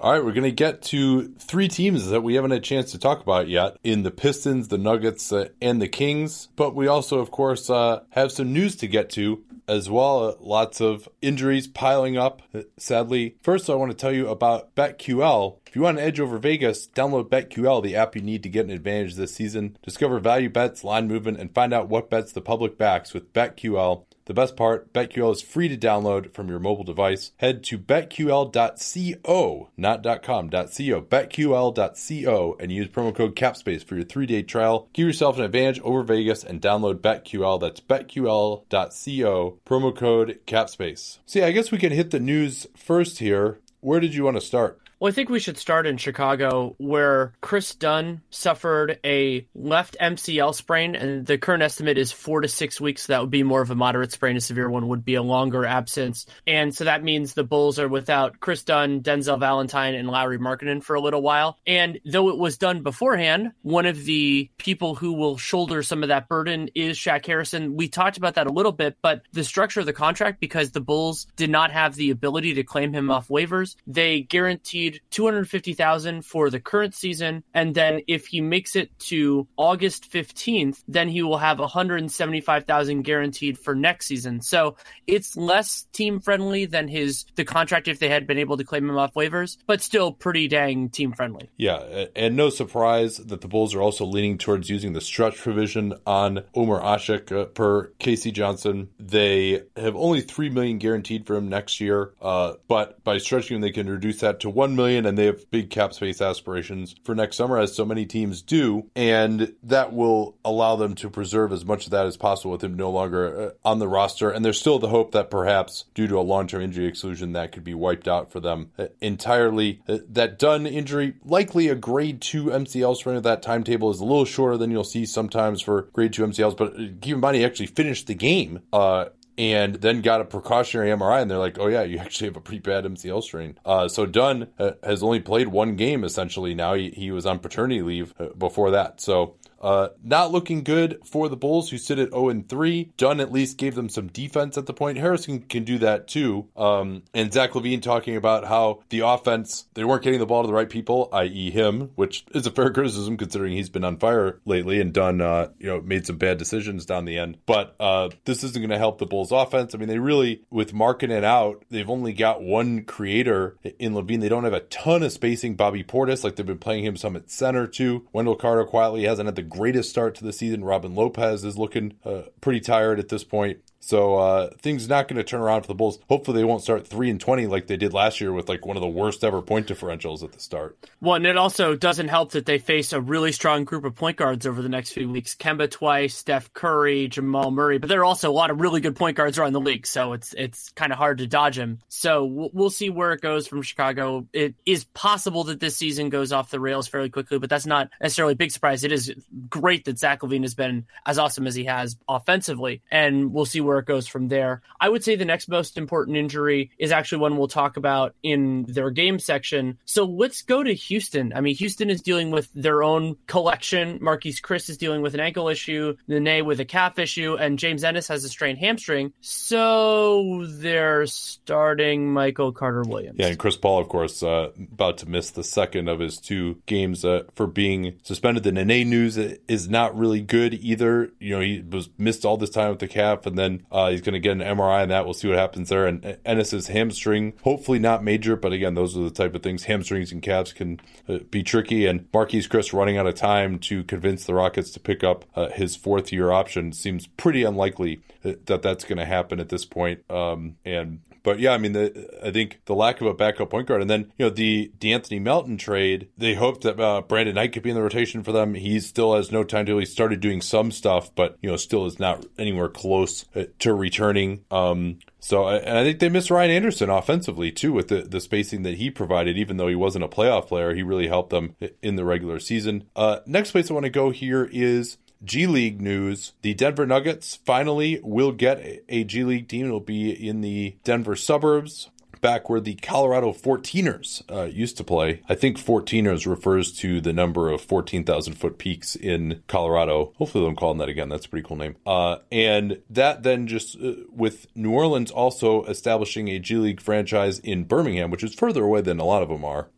All right, we're going to get to three teams that we haven't had a chance to talk about yet in the Pistons, the Nuggets, uh, and the Kings. But we also, of course, uh, have some news to get to as well. Uh, lots of injuries piling up, uh, sadly. First, I want to tell you about BetQL. If you want an edge over Vegas, download BetQL, the app you need to get an advantage this season. Discover value bets, line movement, and find out what bets the public backs with BetQL. The best part, BetQL is free to download from your mobile device. Head to betql.co, not .com, .co, betql.co, and use promo code CAPSPACE for your three-day trial. Give yourself an advantage over Vegas and download BetQL. That's betql.co, promo code CAPSPACE. See, I guess we can hit the news first here. Where did you want to start? Well, I think we should start in Chicago, where Kris Dunn suffered a left MCL sprain, and the current estimate is four to six weeks. So that would be more of a moderate sprain. A severe one would be a longer absence. And so that means the Bulls are without Kris Dunn, Denzel Valentine, and Lauri Markkanen for a little while. And though it was done beforehand, one of the people who will shoulder some of that burden is Shaq Harrison. We talked about that a little bit, but the structure of the contract, because the Bulls did not have the ability to claim him off waivers, they guaranteed guaranteed 250,000 for the current season and then if he makes it to August 15th, then he will have 175,000 guaranteed for next season. So it's less team friendly than his the contract if they had been able to claim him off waivers, but still pretty dang team friendly. Yeah, and no surprise that the Bulls are also leaning towards using the stretch provision on Omer Asik uh, per K.C. Johnson. They have only 3 million guaranteed for him next year, uh, but by stretching him they can reduce that to 1 million, and they have big cap space aspirations for next summer, as so many teams do, and that will allow them to preserve as much of that as possible with him no longer uh, on the roster. And there's still the hope that perhaps due to a long-term injury exclusion, that could be wiped out for them uh, entirely. Uh, that Dunn injury, likely a grade two MCL strain of that timetable, is a little shorter than you'll see sometimes for grade two MCLs. But keep in mind, he actually finished the game uh, and then got a precautionary MRI, and they're like, "Oh yeah, you actually have a pretty bad MCL strain." Uh, so Dunn uh, has only played one game essentially. Now he, he was on paternity leave uh, before that, so uh, not looking good for the Bulls, who sit at 0 and 3. Dunn at least gave them some defense at the point. Harrison can do that too. Um, and Zach LaVine talking about how the offense, they weren't getting the ball to the right people, i.e., him, which is a fair criticism considering he's been on fire lately and Dunn, uh, you know, made some bad decisions down the end. But uh, this isn't going to help the Bulls offense. I mean, they really, with Markkanen out, they've only got one creator in Levine. They don't have a ton of spacing. Bobby Portis, like they've been playing him some at center too. Wendell Carter quietly hasn't had the greatest start to the season. Robin Lopez is looking uh, pretty tired at this point. So uh, things not going to turn around for the Bulls. Hopefully, they won't start three and twenty like they did last year with like one of the worst ever point differentials at the start. Well, and it also doesn't help that they face a really strong group of point guards over the next few weeks. Kemba twice, Steph Curry, Jamal Murray, but there are also a lot of really good point guards around the league, so it's it's kind of hard to dodge him. So we'll, we'll see where it goes from Chicago. It is possible that this season goes off the rails fairly quickly, but that's not necessarily a big surprise. It is great that Zach LaVine has been as awesome as he has offensively, and we'll see where it goes from there. I would say the next most important injury is actually one we'll talk about in their game section. So let's go to Houston. I mean, Houston is dealing with their own collection. Marquese Chriss is dealing with an ankle issue, Nene with a calf issue, and James Ennis has a strained hamstring. So they're starting Michael Carter Williams. Yeah, and Chris Paul, of course, uh, about to miss the second of his two games uh, for being suspended. The Nene news is not really good either. You know, he was missed all this time with the calf, and then uh, he's going to get an MRI and that. We'll see what happens there. And Ennis's hamstring, hopefully not major, but again, those are the type of things hamstrings and calves can uh, be tricky. And Marquese Chriss running out of time to convince the Rockets to pick up uh, his fourth year option seems pretty unlikely uh, that that's going to happen at this point. Um, and but yeah, I mean, the, I think the lack of a backup point guard, and then you know the De'Anthony Melton trade, they hoped that uh, Brandon Knight could be in the rotation for them. He still has no time to. He started doing some stuff, but you know, still is not anywhere close uh, to returning. Um, so, and I think they miss Ryan Anderson offensively too with the, the spacing that he provided. Even though he wasn't a playoff player, he really helped them in the regular season. Uh, next place I want to go here is G League news. The Denver Nuggets finally will get a G League team. It'll be in the Denver suburbs. back where the Colorado 14ers uh, used to play. I think 14ers refers to the number of 14,000 foot peaks in Colorado. Hopefully, I'm calling that again. That's a pretty cool name. Uh, and that then just uh, with New Orleans also establishing a G League franchise in Birmingham, which is further away than a lot of them are.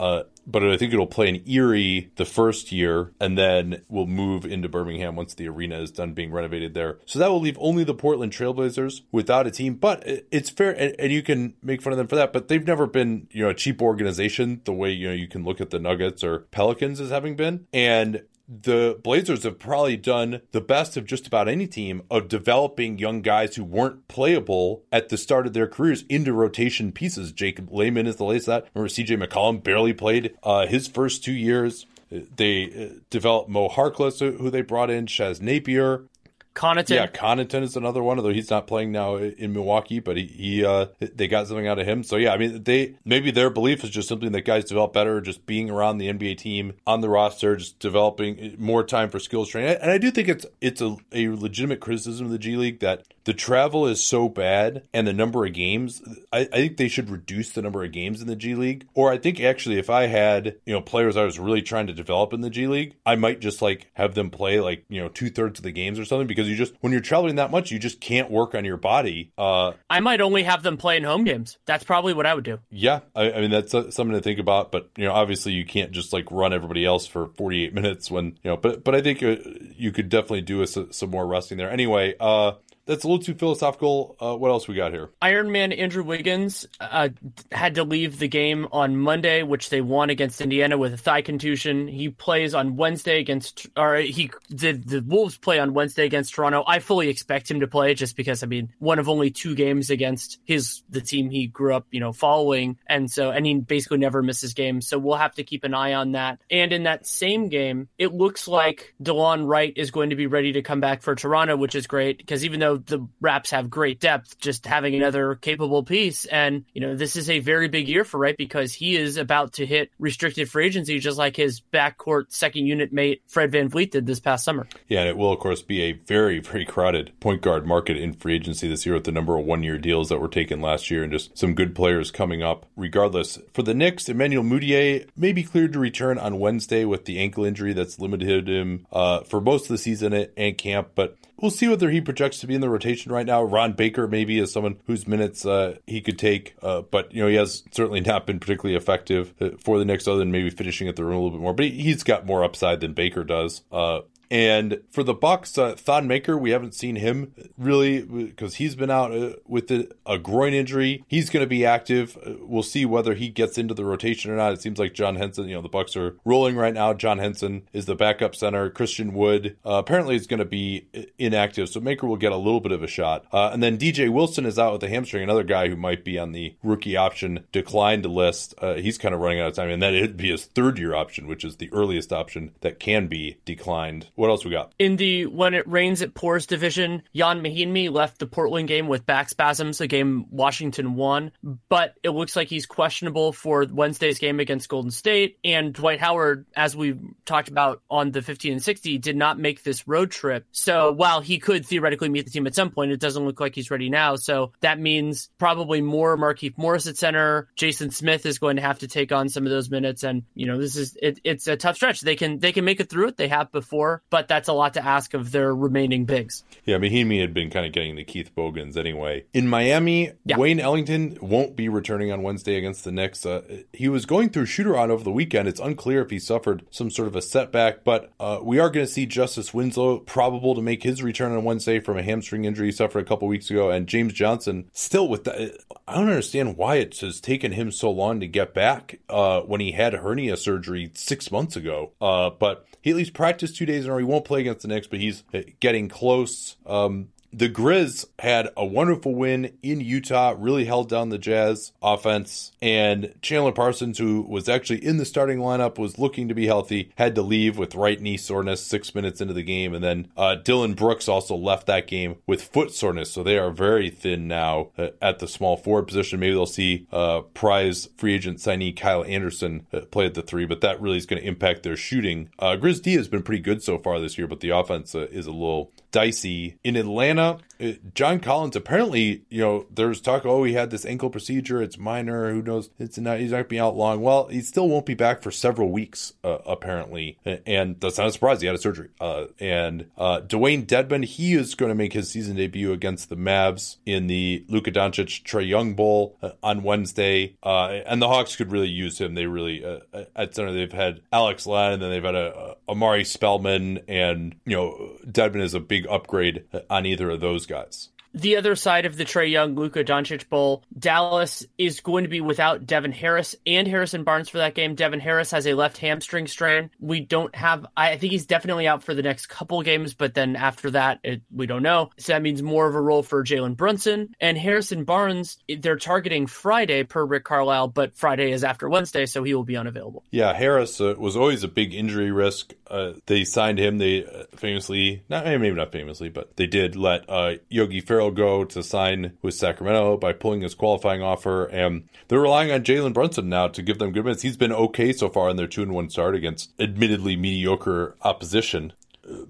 But I think it'll play in Erie the first year, and then we'll move into Birmingham once the arena is done being renovated there. So that will leave only the Portland Trailblazers without a team. But it's fair, and, and you can make fun of them for that. But they've never been, you know, a cheap organization the way you know you can look at the Nuggets or Pelicans as having been. And the Blazers have probably done the best of just about any team of developing young guys who weren't playable at the start of their careers into rotation pieces. Jacob Layman is the latest that. Remember, CJ McCollum barely played uh, his first two years. They uh, developed Mo Harkless, who they brought in, Shaz Napier, Connaughton. Yeah, Connaughton is another one, although he's not playing now in Milwaukee, but he, he uh, they got something out of him. So yeah, I mean, they maybe their belief is just something that guys develop better, just being around the NBA team on the roster, just developing more time for skills training. And I do think it's it's a, a legitimate criticism of the G League that the travel is so bad and the number of games. I, I think they should reduce the number of games in the G League. Or I think actually, if I had you know players I was really trying to develop in the G League, I might just like have them play like you know two thirds of the games or something because you just when you're traveling that much, you just can't work on your body. Uh, I might only have them play in home games. That's probably what I would do. Yeah, I, I mean that's uh, something to think about. But you know, obviously you can't just like run everybody else for 48 minutes when you know. But but I think uh, you could definitely do a, some more resting there. Anyway, uh, that's a little too philosophical. Uh, what else we got here? Iron Man Andrew Wiggins uh, had to leave the game on Monday, which they won against Indiana with a thigh contusion. He plays on Wednesday against, or he did the Wolves play on Wednesday against Toronto. I fully expect him to play just because I mean one of only two games against his the team he grew up you know following, and so and he basically never misses games. So we'll have to keep an eye on that. And in that same game, it looks like Delon Wright is going to be ready to come back for Toronto, which is great because even though the Raps have great depth, just having another capable piece. And, you know, this is a very big year for Wright because he is about to hit restricted free agency, just like his backcourt second unit mate, Fred VanVleet, did this past summer. Yeah, and it will, of course, be a very, very crowded point guard market in free agency this year with the number of one year deals that were taken last year and just some good players coming up regardless. For the Knicks, Emmanuel Mudiay may be cleared to return on Wednesday with the ankle injury that's limited him uh, for most of the season at camp, but we'll see whether he projects to be in the rotation right now. Ron Baker maybe is someone whose minutes uh, he could take, uh, but you know he has certainly not been particularly effective uh, for the Knicks, other than maybe finishing at the rim a little bit more. But he's got more upside than Baker does. Uh, and for the Bucks, uh, Thon Maker, we haven't seen him really because he's been out uh, with the, a groin injury. He's going to be active. Uh, we'll see whether he gets into the rotation or not. It seems like John Henson, you know, the Bucks are rolling right now. John Henson is the backup center. Christian Wood uh, apparently is going to be inactive, so Maker will get a little bit of a shot. Uh, and then DJ Wilson is out with a hamstring, another guy who might be on the rookie option declined list. Uh, he's kind of running out of time, and that it'd be his third year option, which is the earliest option that can be declined. What else we got? In the when it rains it pours division, Ian Mahinmi left the Portland game with back spasms, a game Washington won, but it looks like he's questionable for Wednesday's game against Golden State. And Dwight Howard, as we talked about on the 15 and 60, did not make this road trip. So while he could theoretically meet the team at some point, it doesn't look like he's ready now. So that means probably more Markieff Morris at center. Jason Smith is going to have to take on some of those minutes, and you know this is it, it's a tough stretch. They can they can make it through it. They have before, but that's a lot to ask of their remaining bigs. Yeah, Mahinmi had been kind of getting the Keith Bogans anyway. In Miami, yeah. Wayne Ellington won't be returning on Wednesday against the Knicks. Uh, he was going through shootaround over the weekend. It's unclear if he suffered some sort of a setback, but uh, we are going to see Justice Winslow probable to make his return on Wednesday from a hamstring injury he suffered a couple weeks ago, and James Johnson still with that. I don't understand why it has taken him so long to get back uh, when he had hernia surgery six months ago. Uh, but he at least practiced two days in a row. He won't play against the Knicks, but he's getting close. Um, the Grizz had a wonderful win in Utah, really held down the Jazz offense. And Chandler Parsons, who was actually in the starting lineup, was looking to be healthy, had to leave with right knee soreness six minutes into the game. And then uh, Dillon Brooks also left that game with foot soreness. So they are very thin now uh, at the small forward position. Maybe they'll see uh, prize free agent signee Kyle Anderson uh, play at the three, but that really is going to impact their shooting. Uh, Grizz D has been pretty good so far this year, but the offense uh, is a little dicey. In Atlanta, John Collins apparently, you know, there's talk. Oh, he had this ankle procedure. It's minor. Who knows? It's not. He's not going to be out long. Well, he still won't be back for several weeks, uh, apparently, and that's not a surprise. He had a surgery. Uh, and uh, Dewayne Dedmon, he is going to make his season debut against the Mavs in the Luka Doncic Trae Young Bowl uh, on Wednesday. Uh, and the Hawks could really use him. They really at center they've had Alex Len, and then they've had a, a Omari Spellman, and you know Dedmon is a big upgrade on either of those guys the other side of the Trae Young Luka Doncic Bowl, Dallas is going to be without Devin Harris and Harrison Barnes for that game. Devin Harris has a left hamstring strain. We don't have. I think he's definitely out for the next couple games, but then after that, it, we don't know. So that means more of a role for Jalen Brunson and Harrison Barnes. They're targeting Friday per Rick Carlisle, but Friday is after Wednesday, so he will be unavailable. Yeah, Harris uh, was always a big injury risk. Uh, they signed him. They uh, famously, not maybe not famously, but they did let uh, Yogi Ferrell go to sign with Sacramento by pulling his qualifying offer, and they're relying on Jalen Brunson now to give them good minutes. He's been okay so far in their two and one start against admittedly mediocre opposition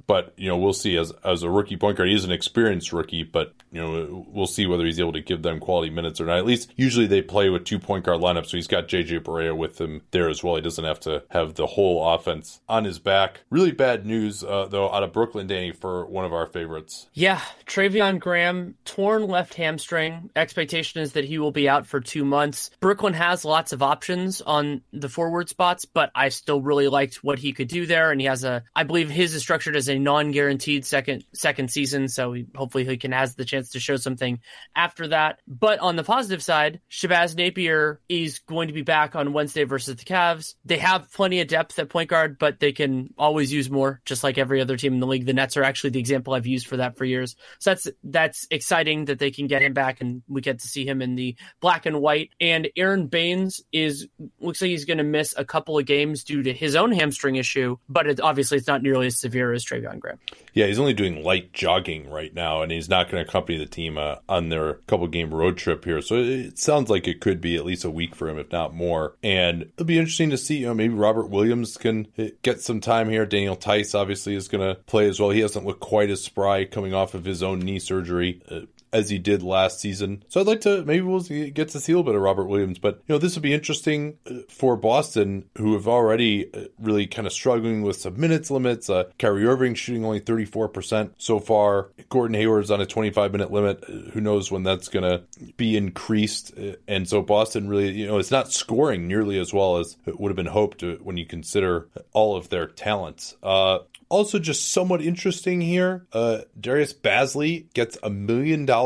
but you know we'll see as as a rookie point guard. He is an experienced rookie, but you know we'll see whether he's able to give them quality minutes or not. At least usually they play with two point guard lineups, so he's got JJ Barea with him there as well. He doesn't have to have the whole offense on his back. Really bad news uh, though out of Brooklyn, Danny, for one of our favorites. Yeah, Treveon Graham torn left hamstring. Expectation is that he will be out for two months. Brooklyn has lots of options on the forward spots, but I still really liked what he could do there, and he has a I believe his is as a non-guaranteed second second season, so he, hopefully he can has the chance to show something after that. But on the positive side, Shabazz Napier is going to be back on Wednesday versus the Cavs. They have plenty of depth at point guard, but they can always use more, just like every other team in the league. The Nets are actually the example I've used for that for years. So that's that's exciting that they can get him back and we get to see him in the black and white. And Aron Baynes is looks like he's going to miss a couple of games due to his own hamstring issue, but it, obviously it's not nearly as severe as Treveon Graham. Yeah, he's only doing light jogging right now, and he's not going to accompany the team uh, on their couple game road trip here. So it sounds like it could be at least a week for him, if not more. And it'll be interesting to see. You know, maybe Robert Williams can uh, get some time here. Daniel Theis obviously is going to play as well. He hasn't looked quite as spry coming off of his own knee surgery. Uh, as he did last season. So I'd like to maybe we'll get to see a little bit of Robert Williams, but you know this would be interesting uh, for Boston, who have already uh, really kind of struggling with some minutes limits. Uh, Kyrie Irving shooting only 34% so far. Gordon Hayward's on a 25 minute limit. Uh, who knows when that's going to be increased? And so Boston really, you know, it's not scoring nearly as well as it would have been hoped when you consider all of their talents. Uh, also, just somewhat interesting here, uh, Darius Bazley gets a million dollars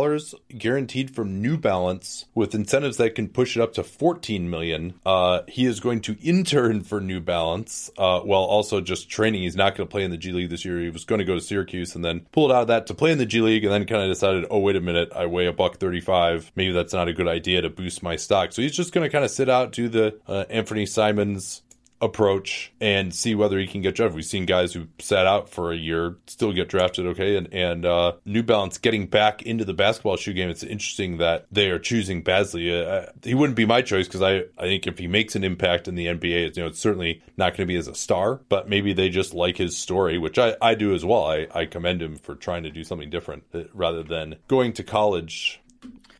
guaranteed from New Balance with incentives that can push it up to 14 million. Uh, he is going to intern for New Balance uh, while also just training. He's not going to play in the G League this year. He was going to go to Syracuse and then pulled out of that to play in the G League and then kind of decided, oh, wait a minute, I weigh a buck 35. Maybe that's not a good idea to boost my stock. So he's just going to kind of sit out, do the uh, Anthony Simons approach and see whether he can get drafted. We've seen guys who sat out for a year still get drafted, okay, and and uh, New Balance getting back into the basketball shoe game. It's interesting that they are choosing Bazley. Uh, he wouldn't be my choice because I I think if he makes an impact in the NBA, it's, you know, it's certainly not going to be as a star, but maybe they just like his story, which I I do as well. I I commend him for trying to do something different uh, rather than going to college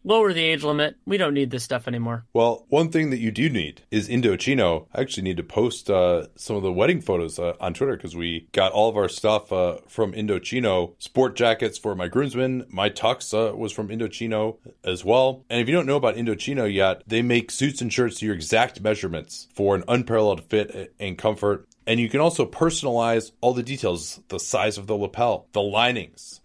lower the age limit. We don't need this stuff anymore. Well, one thing that you do need is Indochino. I actually need to post uh, some of the wedding photos uh, on Twitter because we got all of our stuff uh, from Indochino. Sport jackets for my groomsmen. My tux uh, was from Indochino as well. And if you don't know about Indochino yet, they make suits and shirts to your exact measurements for an unparalleled fit and comfort. And you can also personalize all the details the size of the lapel, the linings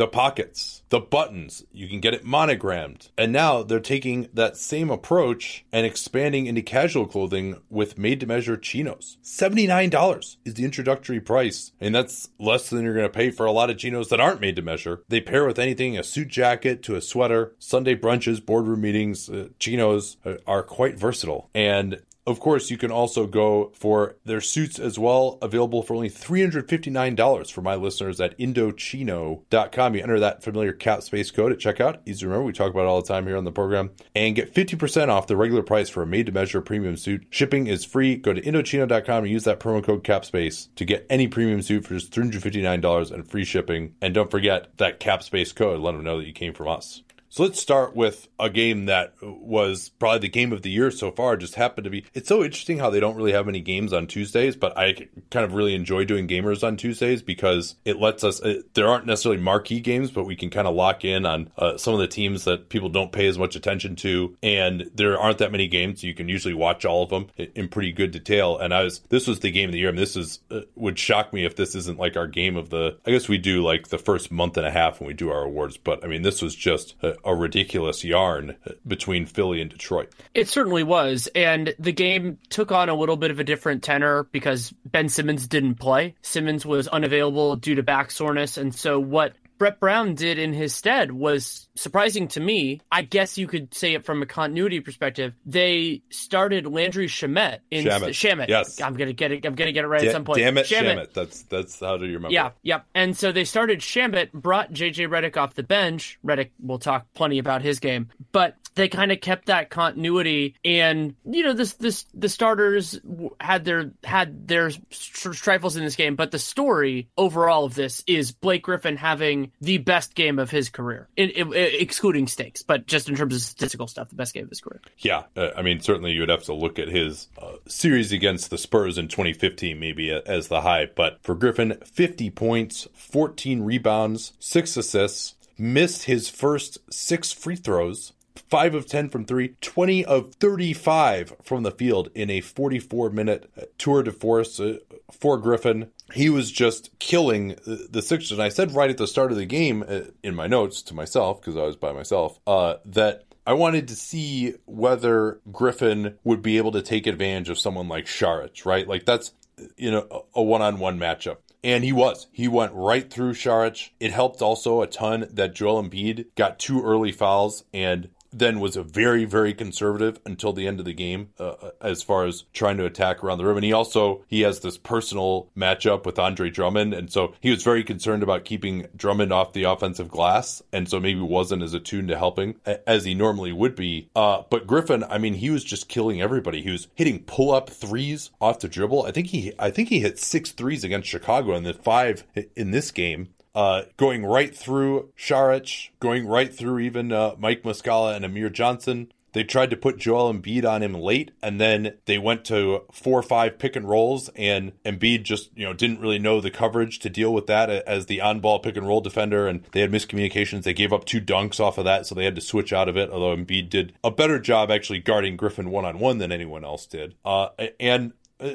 the pockets, the buttons. You can get it monogrammed. And now they're taking that same approach and expanding into casual clothing with made to measure chinos. $79 is the introductory price. And that's less than you're going to pay for a lot of chinos that aren't made to measure. They pair with anything a suit jacket to a sweater, Sunday brunches, boardroom meetings. Uh, chinos are quite versatile. And Of course, you can also go for their suits as well, available for only $359 for my listeners at Indochino.com. You enter that familiar cap space code at checkout. Easy to remember, we talk about all the time here on the program. And get 50% off the regular price for a made to measure premium suit. Shipping is free. Go to Indochino.com and use that promo code CAPSPACE to get any premium suit for just $359 and free shipping. And don't forget that CAPSPACE code. Let them know that you came from us. So let's start with a game that was probably the game of the year so far. Just happened to be. It's so interesting how they don't really have any games on Tuesdays, but I kind of really enjoy doing gamers on Tuesdays because it lets us. It, there aren't necessarily marquee games, but we can kind of lock in on uh, some of the teams that people don't pay as much attention to, and there aren't that many games. So you can usually watch all of them in pretty good detail. And I was this was the game of the year. Mean, this is uh, would shock me if this isn't like our game of the. I guess we do like the first month and a half when we do our awards, but I mean, this was just. A, a ridiculous yarn between Philly and Detroit. It certainly was. And the game took on a little bit of a different tenor because Ben Simmons didn't play. Simmons was unavailable due to back soreness. And so what Brett Brown did in his stead was surprising to me. I guess you could say it from a continuity perspective. They started Landry Shamet in Shamet. Shamet. Yes, I'm gonna get it. I'm gonna get it right at some point. Damn it, Shamet. Shamet. That's that's how do you remember? Yeah, yeah. And so they started Shamet, brought JJ Redick off the bench. Redick, we'll talk plenty about his game, but they kind of kept that continuity. And you know, this this the starters had their had their trifles in this game, but the story overall of this is Blake Griffin having the best game of his career, in, in, excluding stakes, but just in terms of statistical stuff, the best game of his career. Yeah, uh, I mean, certainly you would have to look at his uh, series against the Spurs in 2015 maybe as the high, but for Griffin, 50 points, 14 rebounds, six assists, missed his first six free throws. 5 of 10 from 3, 20 of 35 from the field in a 44 minute tour de force uh, for Griffin he was just killing the Sixers. And I said right at the start of the game uh, in my notes to myself, because I was by myself, uh, that I wanted to see whether Griffin would be able to take advantage of someone like Saric, right? Like that's, you know, a one on one matchup. And he was. He went right through Saric. It helped also a ton that Joel Embiid got two early fouls and then was a very very conservative until the end of the game uh, as far as trying to attack around the rim. And he also he has this personal matchup with Andre Drummond. And so he was very concerned about keeping Drummond off the offensive glass. And so maybe wasn't as attuned to helping as he normally would be. Uh, but Griffin I mean he was just killing everybody. He was hitting pull up threes off the dribble. I think he I think he hit six threes against Chicago and then five in this game uh, going right through Saric, going right through even uh, Mike Muscala and Amir Johnson. They tried to put Joel Embiid on him late, and then they went to four or five pick and rolls, and Embiid just you know didn't really know the coverage to deal with that as the on-ball pick and roll defender, and they had miscommunications. They gave up two dunks off of that, so they had to switch out of it. Although Embiid did a better job actually guarding Griffin one on one than anyone else did, uh, and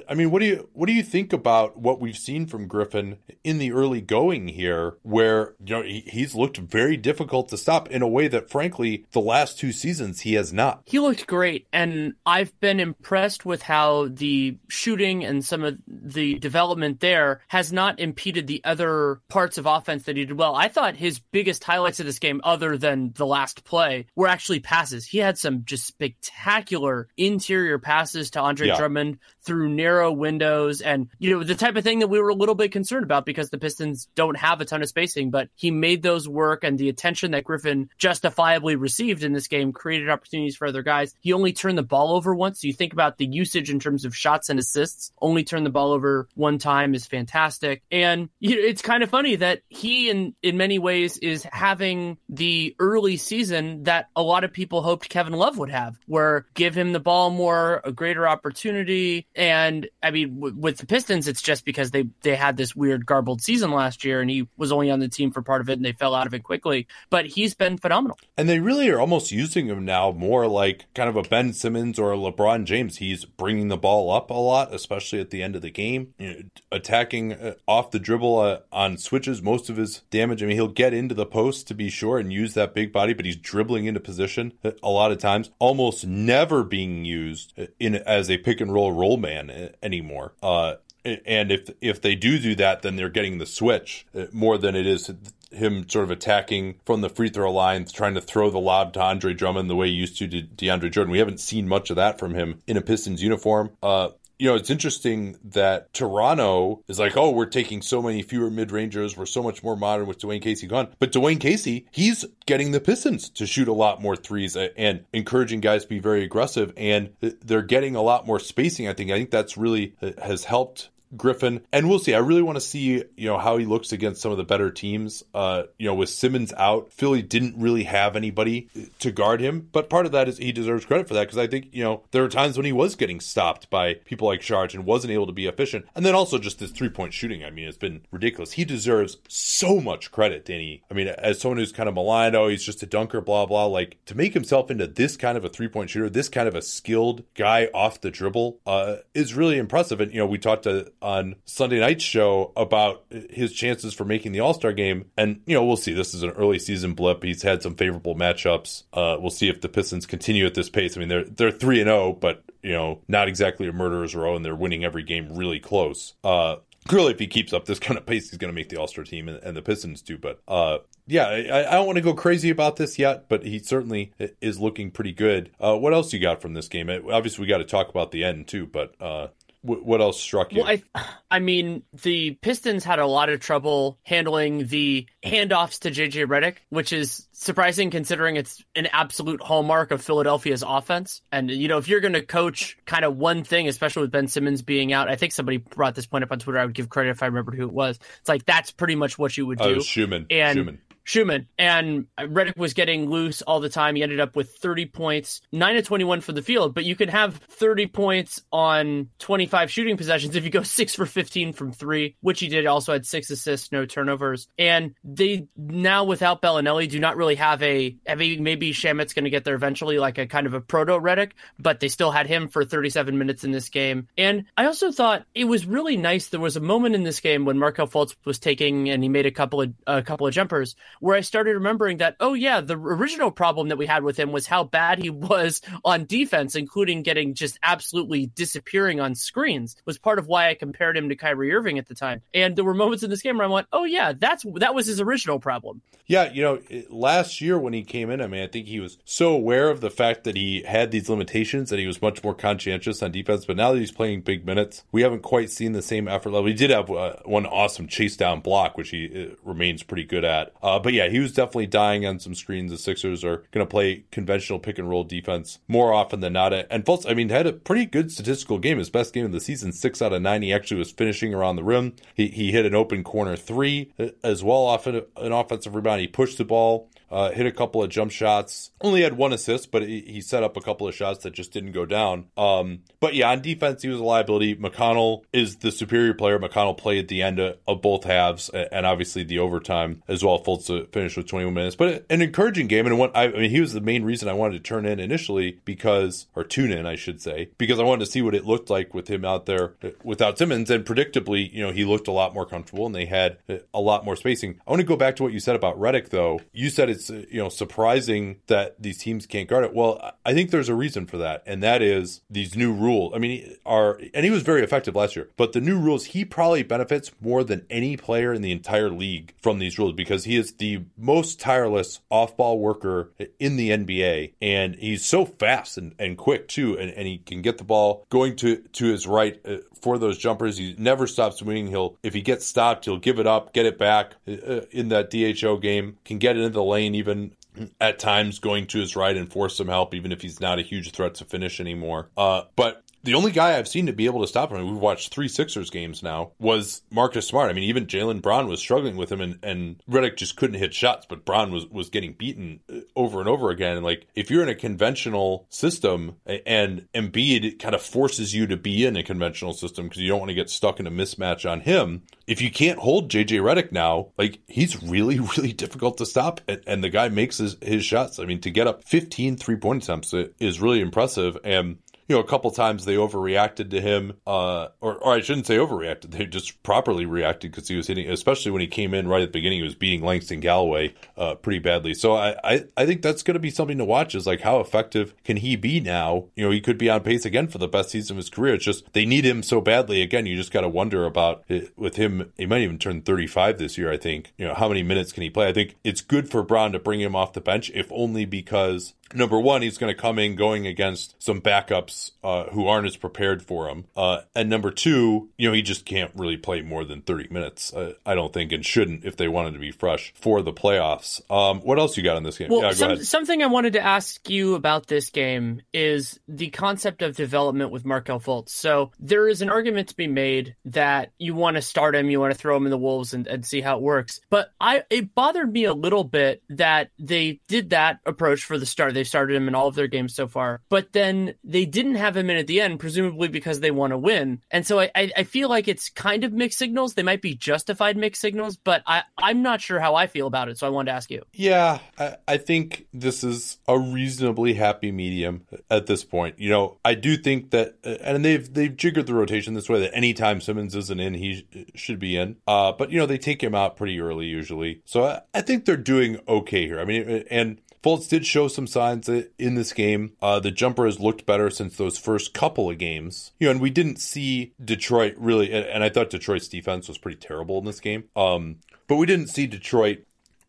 I mean, what do you what do you think about what we've seen from Griffin in the early going here, where you know he, he's looked very difficult to stop in a way that, frankly, the last two seasons he has not. He looked great, and I've been impressed with how the shooting and some of the development there has not impeded the other parts of offense that he did well. I thought his biggest highlights of this game, other than the last play, were actually passes. He had some just spectacular interior passes to Andre yeah. Drummond through narrow windows and you know the type of thing that we were a little bit concerned about because the Pistons don't have a ton of spacing but he made those work and the attention that Griffin justifiably received in this game created opportunities for other guys. He only turned the ball over once. So you think about the usage in terms of shots and assists only turned the ball over one time is fantastic. And you know, it's kind of funny that he in in many ways is having the early season that a lot of people hoped Kevin Love would have where give him the ball more a greater opportunity and I mean, w- with the Pistons, it's just because they they had this weird garbled season last year, and he was only on the team for part of it, and they fell out of it quickly. But he's been phenomenal. And they really are almost using him now more like kind of a Ben Simmons or a LeBron James. He's bringing the ball up a lot, especially at the end of the game, you know, attacking uh, off the dribble uh, on switches. Most of his damage, I mean, he'll get into the post to be sure and use that big body, but he's dribbling into position a lot of times, almost never being used in as a pick and roll roll man uh, anymore. Uh, and if if they do do that, then they're getting the switch uh, more than it is him sort of attacking from the free throw line, trying to throw the lob to Andre Drummond the way he used to to DeAndre Jordan. We haven't seen much of that from him in a Pistons uniform. Uh, you know, it's interesting that Toronto is like, oh, we're taking so many fewer mid rangers. We're so much more modern with Dwane Casey gone. But Dwane Casey, he's getting the Pistons to shoot a lot more threes and encouraging guys to be very aggressive. And they're getting a lot more spacing. I think. I think that's really uh, has helped Griffin, and we'll see. I really want to see, you know, how he looks against some of the better teams. Uh, you know, with Simmons out, Philly didn't really have anybody to guard him, but part of that is he deserves credit for that because I think, you know, there are times when he was getting stopped by people like Sharge and wasn't able to be efficient. And then also just this three point shooting. I mean, it's been ridiculous. He deserves so much credit, Danny. I mean, as someone who's kind of maligned, oh, he's just a dunker, blah, blah, like to make himself into this kind of a three point shooter, this kind of a skilled guy off the dribble, uh, is really impressive. And, you know, we talked to, on Sunday night's show about his chances for making the All Star game. And, you know, we'll see. This is an early season blip. He's had some favorable matchups. Uh, we'll see if the Pistons continue at this pace. I mean, they're they're three and zero, oh, but you know, not exactly a murderer's row, and they're winning every game really close. Uh, clearly, if he keeps up this kind of pace, he's going to make the All Star team, and, and, the Pistons do. But uh, yeah, I, I, don't want to go crazy about this yet, but he certainly is looking pretty good. Uh, what else you got from this game? Obviously, we got to talk about the end too, but uh, what else struck you? Well, I, I mean, the Pistons had a lot of trouble handling the handoffs to JJ Redick, which is surprising considering it's an absolute hallmark of Philadelphia's offense. And you know, if you're going to coach kind of one thing, especially with Ben Simmons being out, I think somebody brought this point up on Twitter. I would give credit if I remembered who it was. It's like that's pretty much what you would oh, do. Oh, Schuhmann. And Schuhmann. Schuhmann. And Redick was getting loose all the time. He ended up with 30 points, 9 to 21 for the field, but you can have 30 points on 25 shooting possessions if you go 6 for 15 from 3, which he did. Also had 6 assists, no turnovers. And they now without Belinelli do not really have a maybe maybe Shamet's going to get there eventually like a kind of a proto Redick, but they still had him for 37 minutes in this game. And I also thought it was really nice there was a moment in this game when Markelle Fultz was taking and he made a couple of a couple of jumpers where I started remembering that, oh, yeah, the original problem that we had with him was how bad he was on defense, including getting just absolutely disappearing on screens, was part of why I compared him to Kyrie Irving at the time. And there were moments in this game where I went, oh, yeah, that's that was his original problem. Yeah, you know, last year when he came in, I mean, I think he was so aware of the fact that he had these limitations that he was much more conscientious on defense. But now that he's playing big minutes, we haven't quite seen the same effort level. He did have uh, one awesome chase down block, which he uh, remains pretty good at. Uh, but yeah, he was definitely dying on some screens. The Sixers are going to play conventional pick and roll defense more often than not. And Fultz, I mean, had a pretty good statistical game. His best game of the season, six out of nine. He actually was finishing around the rim. He, he hit an open corner three uh, as well off an, an offensive rebound. He pushed the ball uh, hit a couple of jump shots. Only had one assist, but he set up a couple of shots that just didn't go down. Um, but yeah, on defense, he was a liability. McConnell is the superior player. McConnell played at the end of, of both halves, and obviously the overtime as well. Fultz finished with 21 minutes, but an encouraging game. And what I, I mean, he was the main reason I wanted to turn in initially because, or tune in, I should say, because I wanted to see what it looked like with him out there without Simmons. And predictably, you know, he looked a lot more comfortable, and they had a lot more spacing. I want to go back to what you said about Redick, though. You said it's you know surprising that these teams can't guard it. Well, I think there's a reason for that, and that is these new rules. I mean, are and he was very effective last year, but the new rules he probably benefits more than any player in the entire league from these rules because he is the most tireless off-ball worker in the NBA, and he's so fast and, and quick too, and, and he can get the ball going to to his right uh, for those jumpers. He never stops winning. He'll if he gets stopped, he'll give it up, get it back uh, in that DHO game, can get it into the lane even at times going to his right and force some help, even if he's not a huge threat to finish anymore. Uh, but the only guy I've seen to be able to stop him, we've watched three Sixers games now, was Marcus Smart. I mean, even Jaylen Brown was struggling with him, and, and Redick just couldn't hit shots, but Brown was, was getting beaten uh, over and over again. And like, if you're in a conventional system and Embiid kind of forces you to be in a conventional system because you don't want to get stuck in a mismatch on him, if you can't hold JJ Redick now, like, he's really, really difficult to stop. And, and the guy makes his, his shots. I mean, to get up 15 three point attempts is really impressive. And you know, a couple times they overreacted to him, uh, or, or I shouldn't say overreacted. They just properly reacted because he was hitting, especially when he came in right at the beginning, he was beating Langston Galloway uh, pretty badly. So I, I, I think that's going to be something to watch is like how effective can he be now? You know, he could be on pace again for the best season of his career. It's just they need him so badly. Again, you just got to wonder about it, with him. He might even turn 35 this year, I think. You know, how many minutes can he play? I think it's good for Brown to bring him off the bench, if only because number one, he's going to come in going against some backups uh, who aren't as prepared for him. Uh, and number two, you know, he just can't really play more than 30 minutes, uh, I don't think, and shouldn't if they wanted to be fresh for the playoffs. Um, what else you got in this game? Well, yeah, some, something I wanted to ask you about this game is the concept of development with Markelle Fultz. So there is an argument to be made that you want to start him, you want to throw him in the Wolves and, and see how it works. But I it bothered me a little bit that they did that approach for the start. They started him in all of their games so far, but then they didn't have him in at the end, presumably because they want to win. And so I, I feel like it's kind of mixed signals. They might be justified mixed signals, but I, I'm not sure how I feel about it. So I wanted to ask you. Yeah, I, I think this is a reasonably happy medium at this point. You know, I do think that, and they've they've jiggered the rotation this way that anytime Simmons isn't in, he should be in. Uh, but you know, they take him out pretty early usually. So I, I think they're doing okay here. I mean, and Fultz did show some signs in this game. Uh, the jumper has looked better since those first couple of games. You know, and we didn't see Detroit really, and I thought Detroit's defense was pretty terrible in this game. Um, but we didn't see Detroit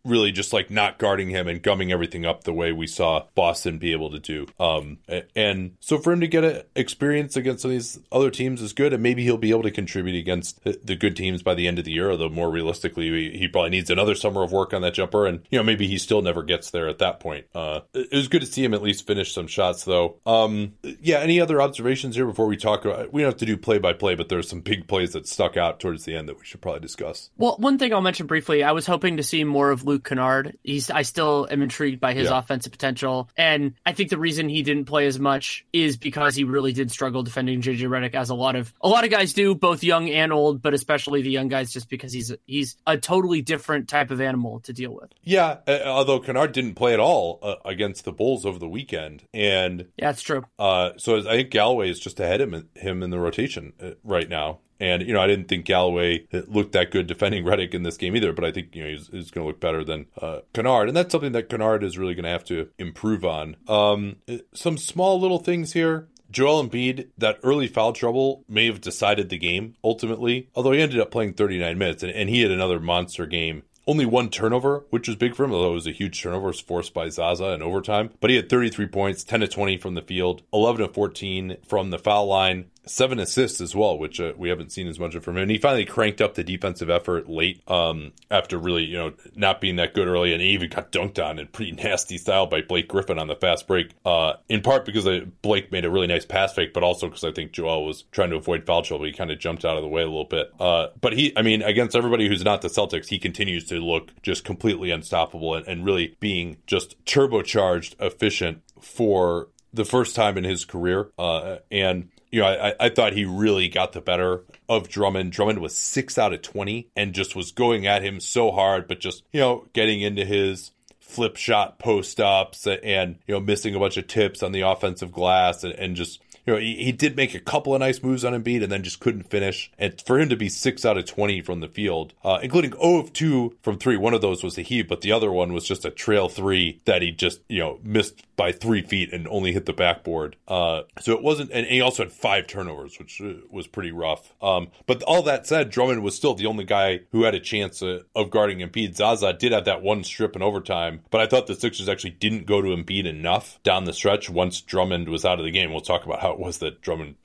really just like not guarding him and gumming everything up the way we saw Boston be able to do. Um, and so for him to get an experience against some of these other teams is good, and maybe he'll be able to contribute against the good teams by the end of the year. Although more realistically, he probably needs another summer of work on that jumper, and you know maybe he still never gets there at that point. Uh, it was good to see him at least finish some shots, though. Um, yeah. Any other observations here before we talk? About, we don't have to do play by play, but there's some big plays that stuck out towards the end that we should probably discuss. Well, one thing I'll mention briefly, I was hoping to see more of Luke Kennard. He's I still am intrigued by his yeah. offensive potential, and I think the reason he didn't play as much is because he really did struggle defending JJ Redick, as a lot of a lot of guys do, both young and old, but especially the young guys, just because he's he's a totally different type of animal to deal with. Yeah, uh, although Kennard didn't play at all uh, against the Bulls over the weekend, and yeah, it's true. Uh, so I think Galloway is just ahead of him, him in the rotation uh, right now. And you know, I didn't think Galloway looked that good defending Redick in this game either. But I think you know he's, he's going to look better than uh, Kennard, and that's something that Kennard is really going to have to improve on. Um, some small little things here. Joel Embiid, that early foul trouble may have decided the game ultimately, although he ended up playing 39 minutes and, and he had another monster game only one turnover, which was big for him, although it was a huge turnover was forced by Zaza in overtime. But he had 33 points, 10 to 20 from the field, 11 to 14 from the foul line, seven assists as well, which uh, we haven't seen as much of from him. And he finally cranked up the defensive effort late um, after really, you know, not being that good early. And he even got dunked on in pretty nasty style by Blake Griffin on the fast break, uh, in part because uh, Blake made a really nice pass fake, but also because I think Joel was trying to avoid foul trouble. He kind of jumped out of the way a little bit. Uh, but he, I mean, against everybody who's not the Celtics, he continues to look just completely unstoppable and, and really being just turbocharged efficient for the first time in his career. Uh, and you know, I, I thought he really got the better of Drummond. Drummond was six out of 20 and just was going at him so hard, but just, you know, getting into his flip shot post ups and, you know, missing a bunch of tips on the offensive glass and, and just you know, he, he did make a couple of nice moves on Embiid and then just couldn't finish. And for him to be six out of 20 from the field, uh, including 0 of 2 from three, one of those was a heave, but the other one was just a trail three that he just, you know, missed by three feet and only hit the backboard. Uh, so it wasn't, and he also had five turnovers, which uh, was pretty rough. Um, but all that said, Drummond was still the only guy who had a chance uh, of guarding Embiid. Zaza did have that one strip in overtime, but I thought the Sixers actually didn't go to Embiid enough down the stretch once Drummond was out of the game. We'll talk about how was that Drummond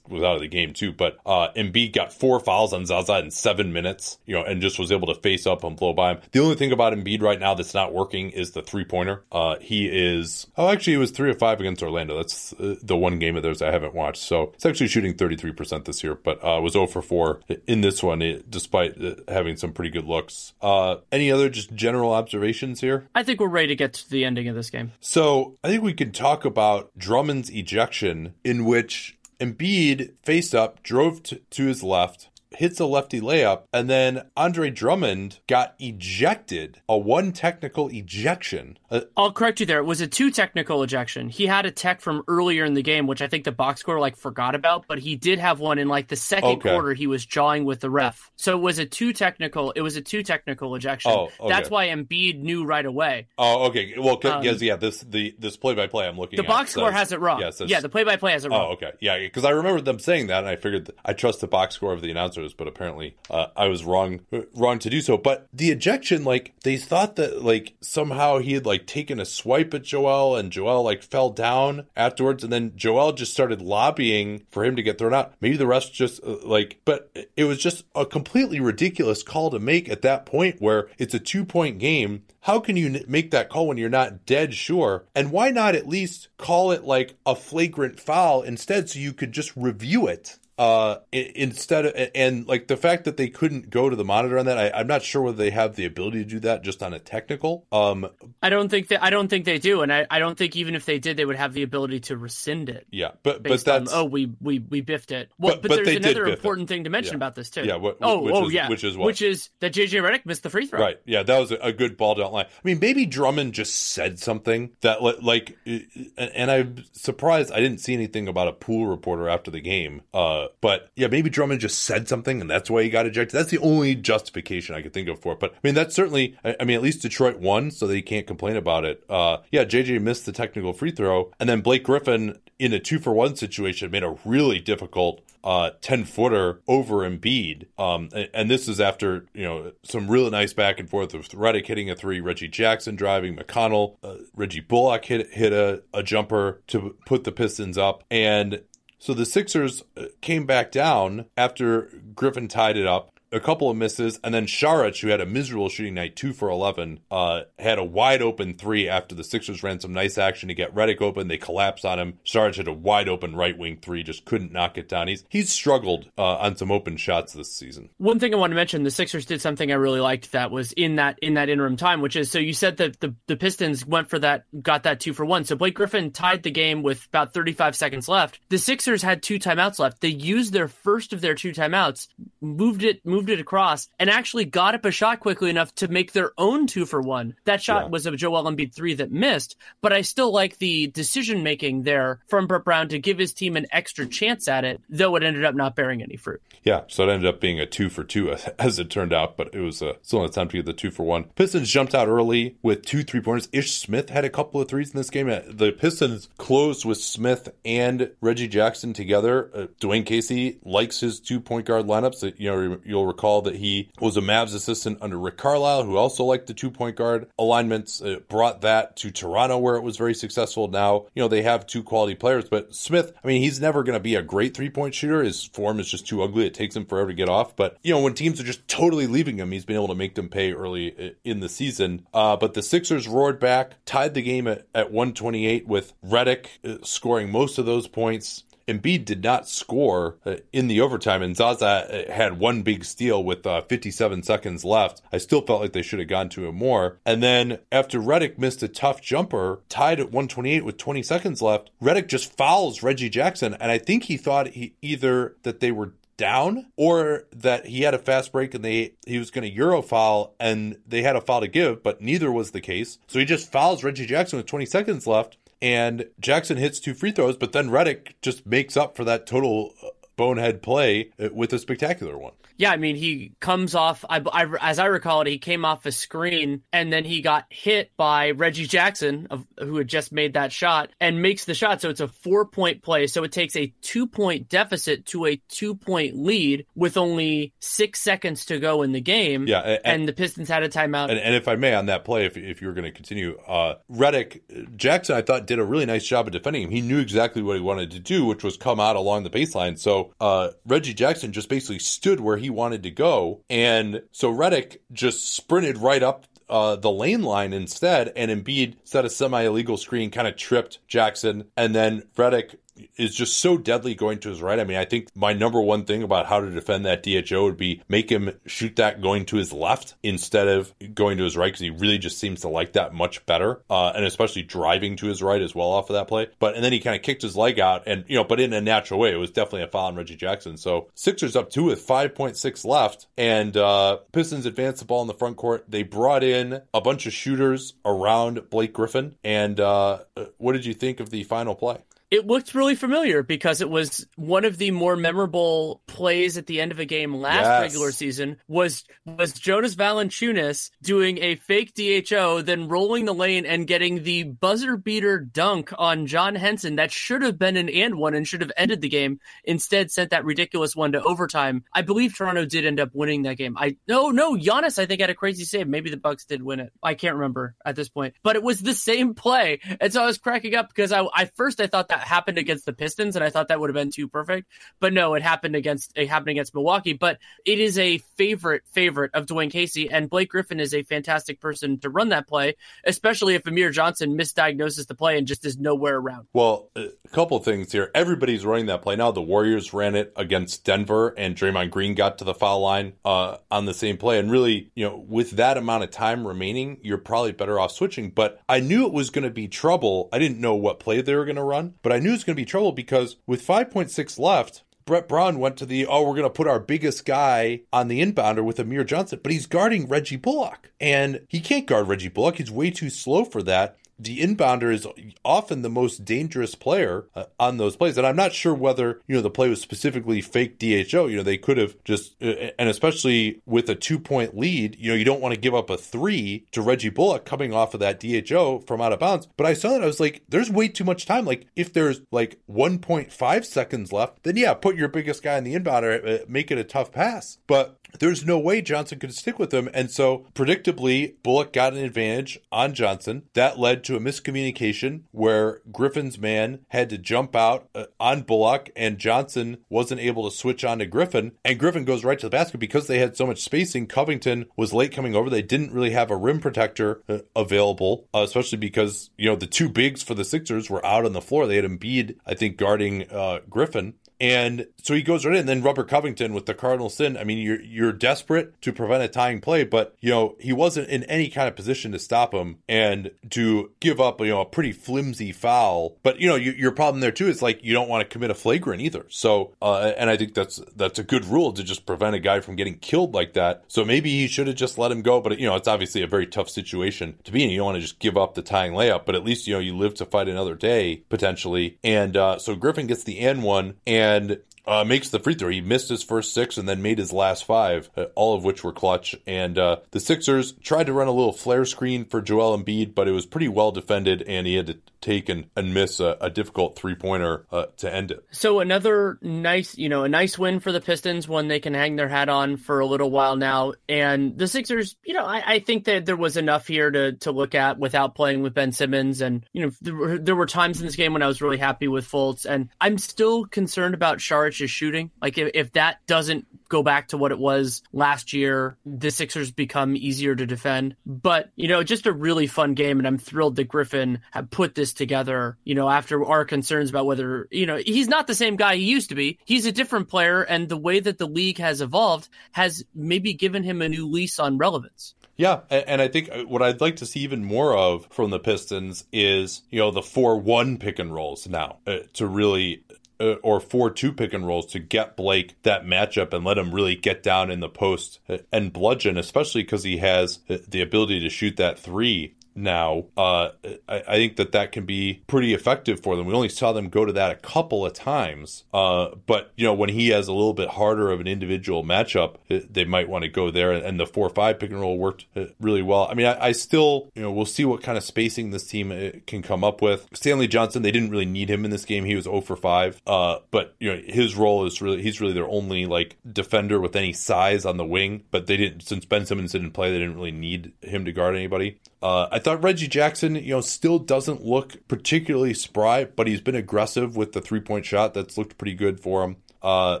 was out of the game too. But uh, Embiid got four fouls on Zaza in seven minutes, you know, and just was able to face up and blow by him. The only thing about Embiid right now that's not working is the three pointer. Uh, he is oh, actually, he was three of five against Orlando. That's uh, the one game of theirs I haven't watched. So it's actually shooting thirty three percent this year, but uh, was zero oh for four in this one, eh, despite uh, having some pretty good looks. Uh, any other just general observations here? I think we're ready to get to the ending of this game. So I think we can talk about Drummond's ejection, in which Embiid faced up, drove to, to his left, hits a lefty layup, and then Andre Drummond got ejected, a one technical ejection. Uh, I'll correct you there. It was a two technical ejection. He had a tech from earlier in the game, which I think the box score like forgot about, but he did have one in like the second Okay. quarter. He was jawing with the ref, so it was a two technical. It was a two technical ejection. Oh, okay. That's why Embiid knew right away. oh, okay. Well, because Um, yeah. This the this play by play I'm looking at. The at. box score says- has it wrong. Yeah, says- yeah, the play by play has it wrong. Oh, okay. Yeah, because I remember them saying that, and I figured I trust the box score of the but apparently uh, I was wrong wrong to do so. But the ejection, like they thought that like somehow he had like taken a swipe at Joel, and Joel like fell down afterwards, and then Joel just started lobbying for him to get thrown out. Maybe the rest just uh, like, but it was just a completely ridiculous call to make at that point where it's a two point game. How can you n- make that call when you're not dead sure? And why not at least call it like a flagrant foul instead so you could just review it? Uh, instead of, and like the fact that they couldn't go to the monitor on that, I, I'm not sure whether they have the ability to do that just on a technical. Um, I don't think that I don't think they do, and I, I don't think even if they did, they would have the ability to rescind it. yeah, but but Based on, that's oh we we we biffed it. Well, But- but, but there's another biff it. important thing to mention Yeah. about this too. Yeah, what- oh which oh is- yeah, which is what? which is that JJ Redick missed the free throw. Right. Yeah, that was a, a good ball down line. I mean, maybe Drummond just said something that, like, uh, and, and I'm surprised I didn't see anything about a pool reporter after the game. Uh, but yeah, maybe Drummond just said something and that's why he got ejected. That's the only justification I could think of for it. But I mean, that's certainly, I, I mean, at least Detroit won, so they can't complain about it. Uh, yeah, JJ missed the technical free throw, and then Blake Griffin in a two for one situation made a really difficult uh 10 footer over Embiid. Um and, and this is after, you know, some really nice back and forth with Redick hitting a three, Reggie Jackson driving, McConnell, uh, Reggie Bullock hit hit a, a jumper to put the Pistons up and so the Sixers uh, came back down after Griffin tied it up. A couple of misses, and then Saric, who had a miserable shooting night, two for eleven, uh, had a wide open three after the Sixers ran some nice action to get Redick open. They collapsed on him. Saric had a wide open right wing three, just couldn't knock it down. He's he's struggled uh, on some open shots this season. One thing I want to mention, the Sixers did something I really liked that was in that in that interim time, which is so you said that the the Pistons went for that, got that two for one. So Blake Griffin tied the game with about 35 seconds left. The Sixers had two timeouts left. They used their first of their two timeouts, moved it moved it across, and actually got up a shot quickly enough to make their own two for one. That shot Yeah. was a Joel Embiid three that missed, but I still like the decision making there from Brett Brown to give his team an extra chance at it, though it ended up not bearing any fruit. Yeah, so it ended up being a two for two as, it turned out, but it was uh, still an attempt to get the two for one. Pistons jumped out early with two three pointers. Ish Smith had a couple of threes in this game. The Pistons closed with Smith and Reggie Jackson together. Uh, Dwane Casey likes his two point guard lineups. Uh, You know, you'll recall that he was a Mavs assistant under Rick Carlisle, who also liked the two point guard alignments. Uh, brought that to Toronto, where it was very successful. Now, you know, they have two quality players, but Smith, I mean, he's never going to be a great three point shooter. His form is just too ugly. It takes him forever to get off. But, you know, when teams are just totally leaving him, he's been able to make them pay early in the season. Uh, but the Sixers roared back, tied the game at, at 128 with Redick uh, scoring most of those points. Embiid did not score uh, in the overtime, and Zaza uh, had one big steal with uh, 57 seconds left. I still felt like they should have gone to him more. And then after Redick missed a tough jumper, tied at 128 with 20 seconds left, Redick just fouls Reggie Jackson, and I think he thought he either that they were down or that he had a fast break and they he was going to euro foul and they had a foul to give but neither was the case so he just fouls reggie jackson with 20 seconds left and jackson hits two free throws but then redick just makes up for that total uh, bonehead play uh, with a spectacular one Yeah, I mean, he comes off, I, I, as I recall it, he came off a screen and then he got hit by Reggie Jackson, of, who had just made that shot, and makes the shot. So it's a four point play. So it takes a two point deficit to a two point lead with only six seconds to go in the game. Yeah, a- And, the Pistons had a timeout. And, and if I may, on that play, if, if you were going to continue, uh, Reddick Jackson, I thought did a really nice job of defending him. He knew exactly what he wanted to do, which was come out along the baseline. So uh, Reggie Jackson just basically stood where he wanted to go, and so Redick just sprinted right up. Uh, the lane line instead, and Embiid set a semi illegal screen, kind of tripped Jackson, and then Redick is just so deadly going to his right. I mean, I think my number one thing about how to defend that DHO would be make him shoot that going to his left instead of going to his right because he really just seems to like that much better, uh, and especially driving to his right as well off of that play. But and then he kind of kicked his leg out, and you know, but in a natural way, it was definitely a foul on Reggie Jackson. So Sixers up two with 5.6 left, and uh, Pistons advanced the ball in the front court. They brought in a bunch of shooters around Blake Griffin. And uh, what did you think of the final play? It looked really familiar because it was one of the more memorable plays at the end of a game last yes. regular season was was Jonas Valanciunas doing a fake DHO then rolling the lane and getting the buzzer beater dunk on John Henson that should have been an and one and should have ended the game instead sent that ridiculous one to overtime. I believe Toronto did end up winning that game. I no no Giannis I think had a crazy save. Maybe the Bucks did win it. I can't remember at this point. But it was the same play. And so I was cracking up because I I first I thought that happened against the Pistons, and I thought that would have been too perfect. But no, it happened against it happened against Milwaukee. But it is a favorite favorite of Dwane Casey, and Blake Griffin is a fantastic person to run that play, especially if Amir Johnson misdiagnoses the play and just is nowhere around. Well, a couple things here. Everybody's running that play now. The Warriors ran it against Denver, and Draymond Green got to the foul line uh, on the same play. And really, you know, with that amount of time remaining, you're probably better off switching. But I knew it was going to be trouble. I didn't know what play they were going to run, but I knew it was going to be trouble because with 5.6 left, Brett Brown went to the, oh, we're going to put our biggest guy on the inbounder with Amir Johnson, but he's guarding Reggie Bullock. And he can't guard Reggie Bullock. He's way too slow for that the inbounder is often the most dangerous player uh, on those plays. And I'm not sure whether, you know, the play was specifically fake DHO. You know, they could have just, uh, and especially with a two point lead, you know, you don't want to give up a three to Reggie Bullock coming off of that DHO from out of bounds. But I saw that, I was like, there's way too much time. Like, if there's like 1.5 seconds left, then yeah, put your biggest guy in the inbounder, uh, make it a tough pass. But there's no way Johnson could stick with him. And so, predictably, Bullock got an advantage on Johnson. That led to a miscommunication where Griffin's man had to jump out uh, on Bullock, and Johnson wasn't able to switch on to Griffin. And Griffin goes right to the basket because they had so much spacing. Covington was late coming over. They didn't really have a rim protector uh, available, uh, especially because, you know, the two bigs for the Sixers were out on the floor. They had Embiid, I think, guarding uh, Griffin. And so he goes right in. And then Robert Covington with the Cardinal sin. I mean, you're you're desperate to prevent a tying play, but you know he wasn't in any kind of position to stop him and to give up you know a pretty flimsy foul. But you know you, your problem there too is like you don't want to commit a flagrant either. So uh, and I think that's that's a good rule to just prevent a guy from getting killed like that. So maybe he should have just let him go. But you know it's obviously a very tough situation to be in. You don't want to just give up the tying layup, but at least you know you live to fight another day potentially. And uh, so Griffin gets the N one and and uh, makes the free throw. He missed his first six and then made his last five, uh, all of which were clutch. And uh, the Sixers tried to run a little flare screen for Joel Embiid, but it was pretty well defended, and he had to take and, and miss a, a difficult three pointer uh, to end it. So another nice, you know, a nice win for the Pistons, one they can hang their hat on for a little while now. And the Sixers, you know, I, I think that there was enough here to to look at without playing with Ben Simmons. And you know, there were, there were times in this game when I was really happy with Fultz, and I'm still concerned about Saric's shooting. Like if, if that doesn't go back to what it was last year, the Sixers become easier to defend. But you know, just a really fun game, and I'm thrilled that Griffin had put this together, you know, after our concerns about whether, you know, he's not the same guy he used to be. He's a different player, and the way that the league has evolved has maybe given him a new lease on relevance. Yeah, and I think uh, what I'd like to see even more of from the Pistons is, you know, the 4 1 pick and rolls now uh, to really uh, or 4-2 pick and rolls to get Blake that matchup and let him really get down in the post and bludgeon, especially because he has the ability to shoot that three now, uh, I, I, think that that can be pretty effective for them. We only saw them go to that a couple of times, uh, but you know when he has a little bit harder of an individual matchup, they might want to go there. And the four five pick and roll worked uh, really well. I mean, I, I, still, you know, we'll see what kind of spacing this team uh, can come up with. Stanley Johnson, they didn't really need him in this game. He was 0 for 5, uh, but you know his role is really he's really their only like defender with any size on the wing. But they didn't since Ben Simmons didn't play, they didn't really need him to guard anybody. Uh, I thought Reggie Jackson, you know, still doesn't look particularly spry, but he's been aggressive with the three point shot. That's looked pretty good for him. Uh,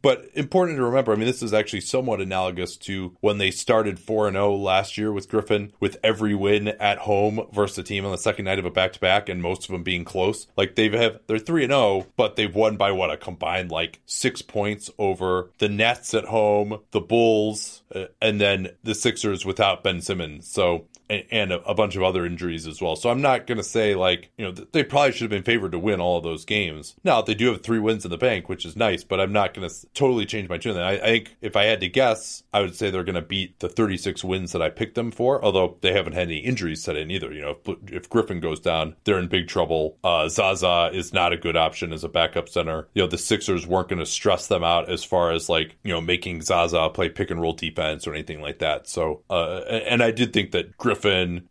but important to remember, I mean, this is actually somewhat analogous to when they started 4 0 last year with Griffin, with every win at home versus a team on the second night of a back to back, and most of them being close. Like they've have they're 3 0, but they've won by what a combined like six points over the Nets at home, the Bulls, uh, and then the Sixers without Ben Simmons. So and, a, a, bunch of other injuries as well. So I'm not going to say like, you know, they probably should have been favored to win all of those games. Now, they do have three wins in the bank, which is nice, but I'm not going to totally change my tune. I, I think if I had to guess, I would say they're going to beat the 36 wins that I picked them for, although they haven't had any injuries set in either. You know, if, if Griffin goes down, they're in big trouble. Uh, Zaza is not a good option as a backup center. You know, the Sixers weren't going to stress them out as far as like, you know, making Zaza play pick and roll defense or anything like that. So, uh, and I did think that Griffin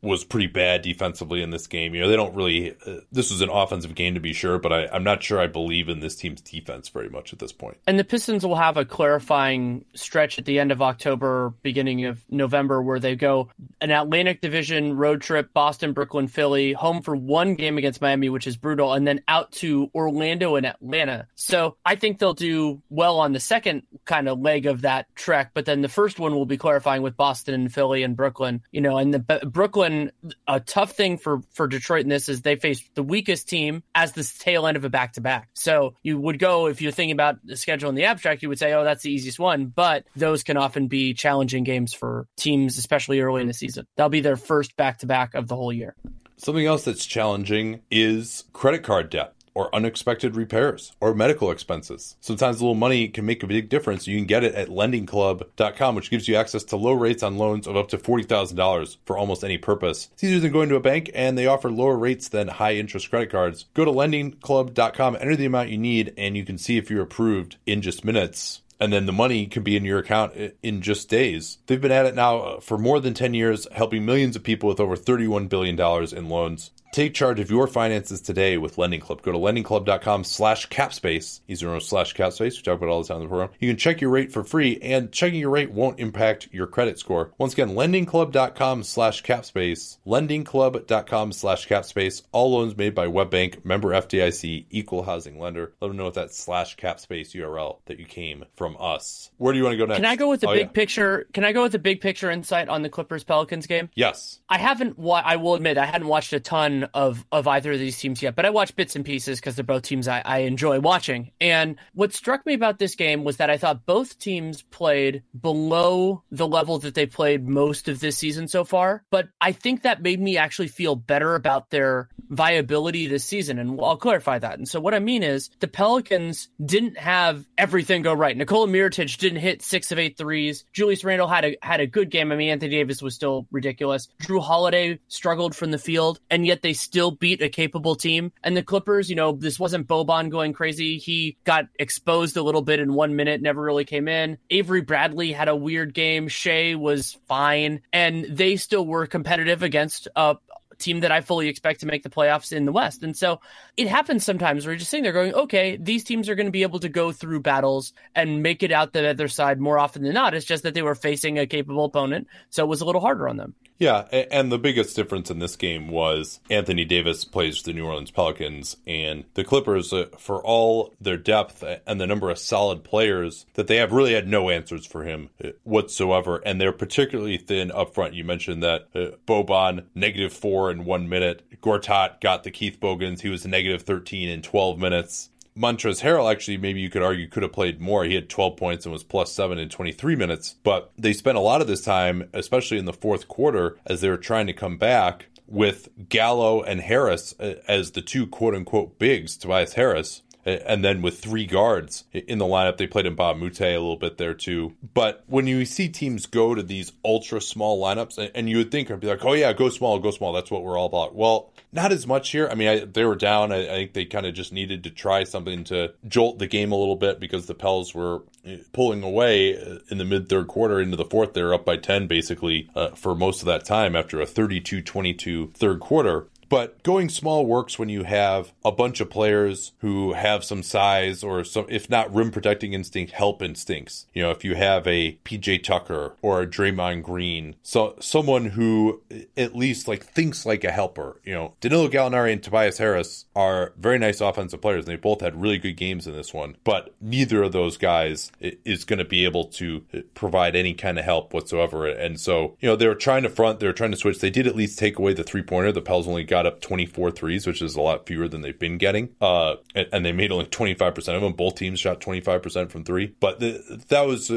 was pretty bad defensively in this game. You know, they don't really, uh, this was an offensive game to be sure, but I, I'm not sure I believe in this team's defense very much at this point. And the Pistons will have a clarifying stretch at the end of October, beginning of November, where they go an Atlantic Division road trip, Boston, Brooklyn, Philly, home for one game against Miami, which is brutal, and then out to Orlando and Atlanta. So I think they'll do well on the second kind of leg of that trek, but then the first one will be clarifying with Boston and Philly and Brooklyn, you know, and the Brooklyn, a tough thing for, for Detroit in this is they face the weakest team as the tail end of a back to back. So you would go, if you're thinking about the schedule in the abstract, you would say, oh, that's the easiest one. But those can often be challenging games for teams, especially early in the season. That'll be their first back to back of the whole year. Something else that's challenging is credit card debt or unexpected repairs or medical expenses. Sometimes a little money can make a big difference. You can get it at lendingclub.com, which gives you access to low rates on loans of up to $40,000 for almost any purpose. It's easier than going to a bank, and they offer lower rates than high interest credit cards. Go to lendingclub.com, enter the amount you need, and you can see if you're approved in just minutes and then the money can be in your account in just days. They've been at it now uh, for more than 10 years, helping millions of people with over $31 billion in loans. Take charge of your finances today with Lending Club. Go to lendingclub.com slash capspace. Easy to slash capspace. We talk about all the time in the program. You can check your rate for free, and checking your rate won't impact your credit score. Once again, lendingclub.com slash capspace. Lendingclub.com slash capspace. All loans made by WebBank, member FDIC, equal housing lender. Let them know what that slash capspace URL that you came from us. Where do you want to go next? Can I go with the oh, big yeah. picture? Can I go with the big picture insight on the Clippers Pelicans game? Yes. I haven't, wa- I will admit, I hadn't watched a ton of of either of these teams yet, but I watch bits and pieces because they're both teams I, I enjoy watching. And what struck me about this game was that I thought both teams played below the level that they played most of this season so far. But I think that made me actually feel better about their viability this season. And I'll clarify that. And so what I mean is the Pelicans didn't have everything go right. Nikola Mirotic didn't hit six of eight threes. Julius Randle had a had a good game. I mean, Anthony Davis was still ridiculous. Jrue Holiday struggled from the field, and yet they still beat a capable team. And the Clippers, you know, this wasn't Boban going crazy. He got exposed a little bit in one minute, never really came in. Avery Bradley had a weird game. Shai was fine. And they still were competitive against a, team that I fully expect to make the playoffs in the West. And so it happens sometimes where you're just sitting there going, okay, these teams are going to be able to go through battles and make it out the other side more often than not. It's just that they were facing a capable opponent. So it was a little harder on them. Yeah, and the biggest difference in this game was Anthony Davis plays the New Orleans Pelicans, and the Clippers, uh, for all their depth and the number of solid players that they have, really had no answers for him uh, whatsoever. And they're particularly thin up front. You mentioned that uh, Boban, negative four in one minute. Gortat got the Keith Bogans. He was negative 13 in 12 minutes. Montrezl Harrell actually maybe you could argue could have played more. He had 12 points and was plus 7 in 23 minutes, but they spent a lot of this time especially in the fourth quarter as they were trying to come back with Gallo and Harris uh, as the two quote unquote bigs, Tobias Harris and then with three guards in the lineup, they played in Mbah a Moute a little bit there too. But when you see teams go to these ultra small lineups, and you would think, I'd be like, oh yeah, go small, go small. That's what we're all about. Well, not as much here. I mean, I, they were down. I, I think they kind of just needed to try something to jolt the game a little bit because the Pels were eh, pulling away uh, in the mid third quarter into the fourth. They were up by 10 basically uh, for most of that time after a 32 22 third quarter. But going small works when you have a bunch of players who have some size or some, if not rim protecting instinct, help instincts. You know, if you have a PJ Tucker or a Draymond Green, so someone who at least like thinks like a helper. You know, Danilo Gallinari and Tobias Harris are very nice offensive players, and they both had really good games in this one. But neither of those guys is going to be able to provide any kind of help whatsoever. And so, you know, they were trying to front, they were trying to switch. They did at least take away the three pointer. The Pels only got up 24 threes, which is a lot fewer than they've been getting. Uh, and, and they made only 25% of them. Both teams shot 25% from three. But the, that was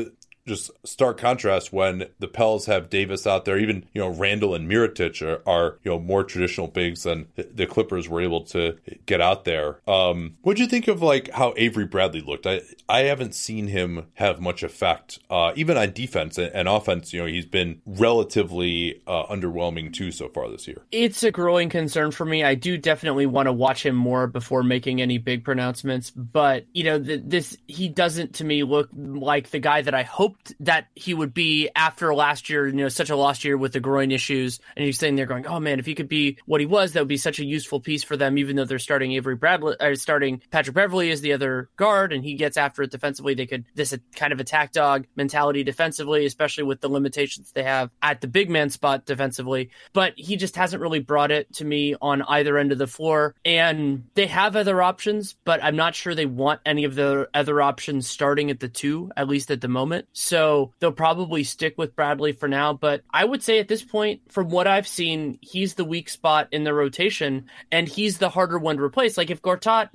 just stark contrast when the Pels have Davis out there. Even you know Randle and Mirotic are, are you know more traditional bigs than the Clippers were able to get out there. Um, what do you think of like how Avery Bradley looked? I I haven't seen him have much effect, uh, even on defense and offense. You know he's been relatively uh, underwhelming too so far this year. It's a growing concern for me. I do definitely want to watch him more before making any big pronouncements. But you know th- this he doesn't to me look like the guy that I hope hoped that he would be after last year, you know, such a lost year with the groin issues. And he's sitting there going, oh man, if he could be what he was, that would be such a useful piece for them, even though they're starting Avery Bradley, or starting Patrick Beverley as the other guard and he gets after it defensively. They could, this kind of attack dog mentality defensively, especially with the limitations they have at the big man spot defensively. But he just hasn't really brought it to me on either end of the floor. And they have other options, but I'm not sure they want any of the other options starting at the two, at least at the moment. So they'll probably stick with Bradley for now. But I would say at this point, from what I've seen, he's the weak spot in the rotation and he's the harder one to replace. Like if Gortat,